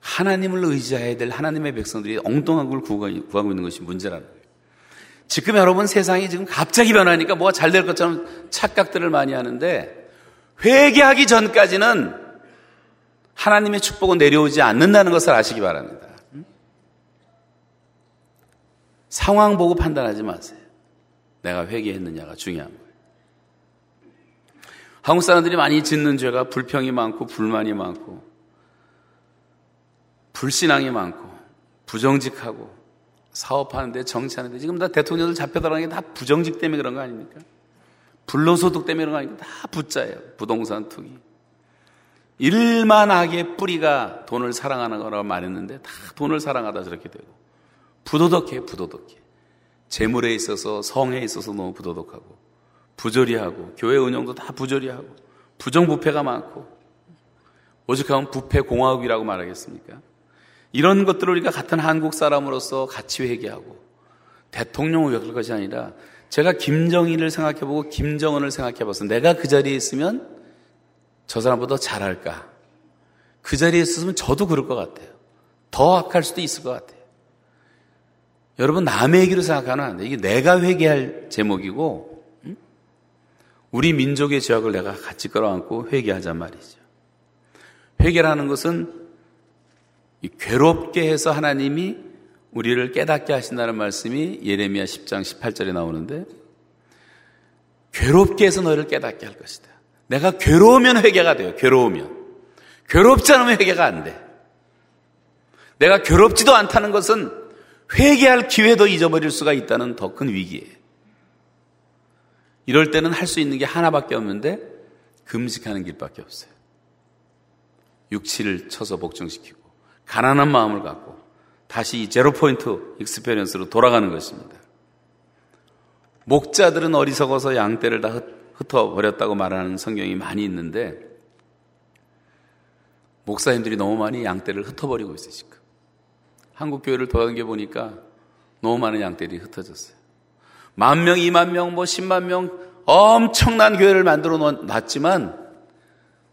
하나님을 의지해야 될 하나님의 백성들이 엉뚱한 걸 구하고 있는 것이 문제라는 거예요. 지금 여러분 세상이 지금 갑자기 변하니까 뭐가 잘 될 것처럼 착각들을 많이 하는데 회개하기 전까지는 하나님의 축복은 내려오지 않는다는 것을 아시기 바랍니다. 상황 보고 판단하지 마세요. 내가 회개했느냐가 중요한 거예요. 한국 사람들이 많이 짓는 죄가 불평이 많고 불만이 많고 불신앙이 많고 부정직하고 사업하는데 정치하는데 지금 다 대통령들 잡혀들어가는 게 다 부정직 때문에 그런 거 아닙니까? 불로소득 때문에 그런 거 아닙니까? 다 부자예요. 부동산 투기. 일만 하게 뿌리가 돈을 사랑하는 거라고 말했는데 다 돈을 사랑하다 저렇게 되고 부도덕해 부도덕해 재물에 있어서 성에 있어서 너무 부도덕하고 부조리하고 교회 운영도 다 부조리하고 부정부패가 많고 오직하면 부패 공화국이라고 말하겠습니까? 이런 것들을 우리가 같은 한국 사람으로서 같이 회개하고 대통령을 욕할 것이 아니라 제가 김정일을 생각해보고 김정은을 생각해봐서 내가 그 자리에 있으면 저 사람보다 잘할까? 그 자리에 있으면 저도 그럴 것 같아요. 더 악할 수도 있을 것 같아요. 여러분 남의 얘기로 생각하면 안 돼. 이게 내가 회개할 제목이고 우리 민족의 죄악을 내가 같이 끌어안고 회개하자 말이죠. 회개라는 것은 괴롭게 해서 하나님이 우리를 깨닫게 하신다는 말씀이 예레미야 10장 18절에 나오는데 괴롭게 해서 너희를 깨닫게 할 것이다. 내가 괴로우면 회개가 돼요. 괴로우면. 괴롭지 않으면 회개가 안 돼. 내가 괴롭지도 않다는 것은 회개할 기회도 잃어버릴 수가 있다는 더 큰 위기예요. 이럴 때는 할 수 있는 게 하나밖에 없는데 금식하는 길밖에 없어요. 육체를 쳐서 복종시키고 가난한 마음을 갖고 다시 zero point experience로 돌아가는 것입니다. 목자들은 어리석어서 양떼를 다 흩어버렸다고 말하는 성경이 많이 있는데 목사님들이 너무 많이 양떼를 흩어버리고 있어요, 지금. 한국 교회를 돌아다녀 보니까 너무 많은 양떼들이 흩어졌어요. 만 명, 이만 명, 뭐 십만 명 엄청난 교회를 만들어 놨지만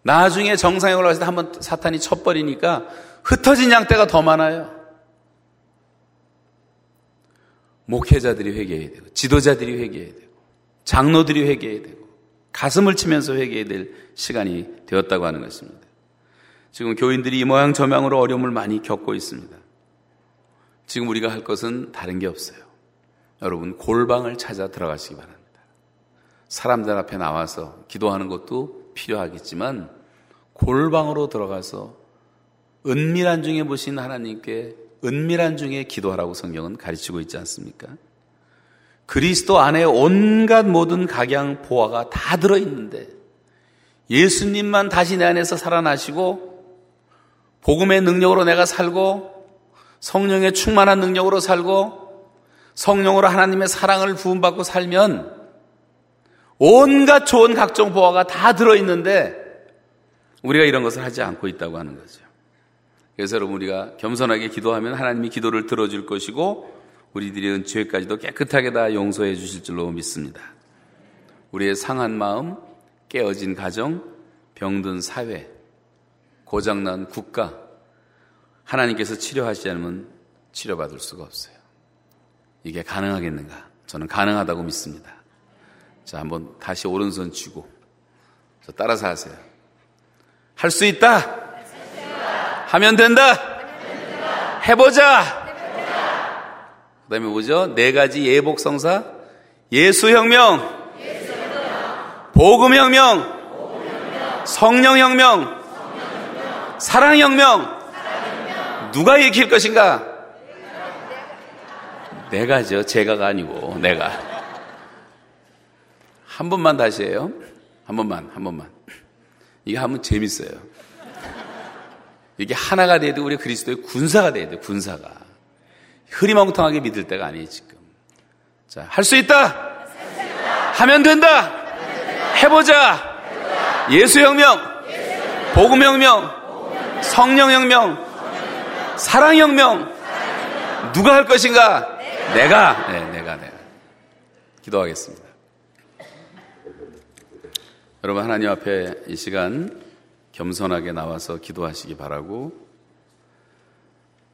나중에 정상에 올라갔을 때 한번 사탄이 쳐버리니까 흩어진 양떼가 더 많아요. 목회자들이 회개해야 되고, 지도자들이 회개해야 되고, 장로들이 회개해야 되고, 가슴을 치면서 회개해야 될 시간이 되었다고 하는 것입니다. 지금 교인들이 이 모양 저 모양으로 어려움을 많이 겪고 있습니다. 지금 우리가 할 것은 다른 게 없어요. 여러분, 골방을 찾아 들어가시기 바랍니다. 사람들 앞에 나와서 기도하는 것도 필요하겠지만, 골방으로 들어가서 은밀한 중에 보신 하나님께 은밀한 중에 기도하라고 성경은 가르치고 있지 않습니까? 그리스도 안에 온갖 모든 각양 보화가 다 들어있는데 예수님만 다시 내 안에서 살아나시고 복음의 능력으로 내가 살고 성령의 충만한 능력으로 살고 성령으로 하나님의 사랑을 부음받고 살면 온갖 좋은 각종 보화가 다 들어있는데 우리가 이런 것을 하지 않고 있다고 하는 거죠. 그래서 여러분 우리가 겸손하게 기도하면 하나님이 기도를 들어줄 것이고 우리들이 은 죄까지도 깨끗하게 다 용서해 주실 줄로 믿습니다. 우리의 상한 마음, 깨어진 가정, 병든 사회, 고장난 국가, 하나님께서 치료하시지 않으면 치료받을 수가 없어요. 이게 가능하겠는가? 저는 가능하다고 믿습니다. 자, 한번 다시 오른손 쥐고, 저 따라서 하세요. 할 수 있다! 하면 된다. 해보자. 그 다음에 뭐죠? 네 가지 예복성사. 예수혁명. 복음혁명. 성령혁명. 사랑혁명. 누가 일으킬 것인가? 내가죠. 제가가 아니고 내가. 한 번만 다시 해요. 한 번만, 한 번만. 이게 하면 재밌어요. 이게 하나가 돼야 돼. 우리 그리스도의 군사가 돼야 돼. 군사가. 흐리멍텅하게 믿을 때가 아니에요, 지금. 자, 할 수 있다! 하면 된다! 해보자! 예수혁명, 복음혁명, 성령혁명, 사랑혁명, 누가 할 것인가? 내가, 네, 내가, 내가. 기도하겠습니다. 여러분, 하나님 앞에 이 시간 겸손하게 나와서 기도하시기 바라고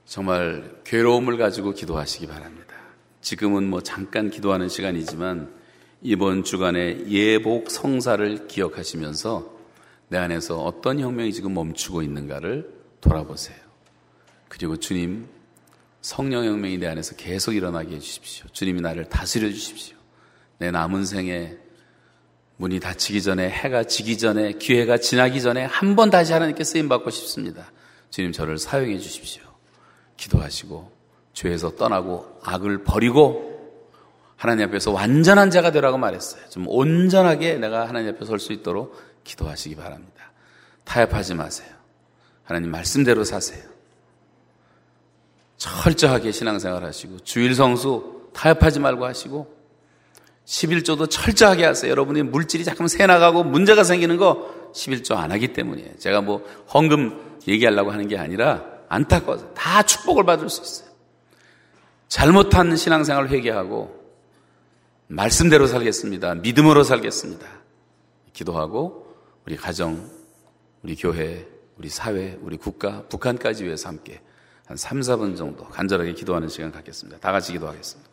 정말 괴로움을 가지고 기도하시기 바랍니다. 지금은 뭐 잠깐 기도하는 시간이지만 이번 주간에 예복 성사를 기억하시면서 내 안에서 어떤 혁명이 지금 멈추고 있는가를 돌아보세요. 그리고 주님 성령 혁명이 내 안에서 계속 일어나게 해주십시오. 주님이 나를 다스려 주십시오. 내 남은 생에 문이 닫히기 전에 해가 지기 전에 기회가 지나기 전에 한 번 다시 하나님께 쓰임 받고 싶습니다. 주님 저를 사용해 주십시오. 기도하시고 죄에서 떠나고 악을 버리고 하나님 앞에서 완전한 자가 되라고 말했어요. 좀 온전하게 내가 하나님 앞에 설 수 있도록 기도하시기 바랍니다. 타협하지 마세요. 하나님 말씀대로 사세요. 철저하게 신앙생활 하시고 주일 성수 타협하지 말고 하시고 11조도 철저하게 하세요. 여러분이 물질이 자꾸 새 나가고 문제가 생기는 거 11조 안 하기 때문이에요. 제가 뭐 헌금 얘기하려고 하는 게 아니라 안타까워서 다 축복을 받을 수 있어요. 잘못한 신앙생활을 회개하고 말씀대로 살겠습니다. 믿음으로 살겠습니다. 기도하고 우리 가정, 우리 교회, 우리 사회, 우리 국가, 북한까지 위해서 함께 한 3, 4분 정도 간절하게 기도하는 시간 갖겠습니다. 다 같이 기도하겠습니다.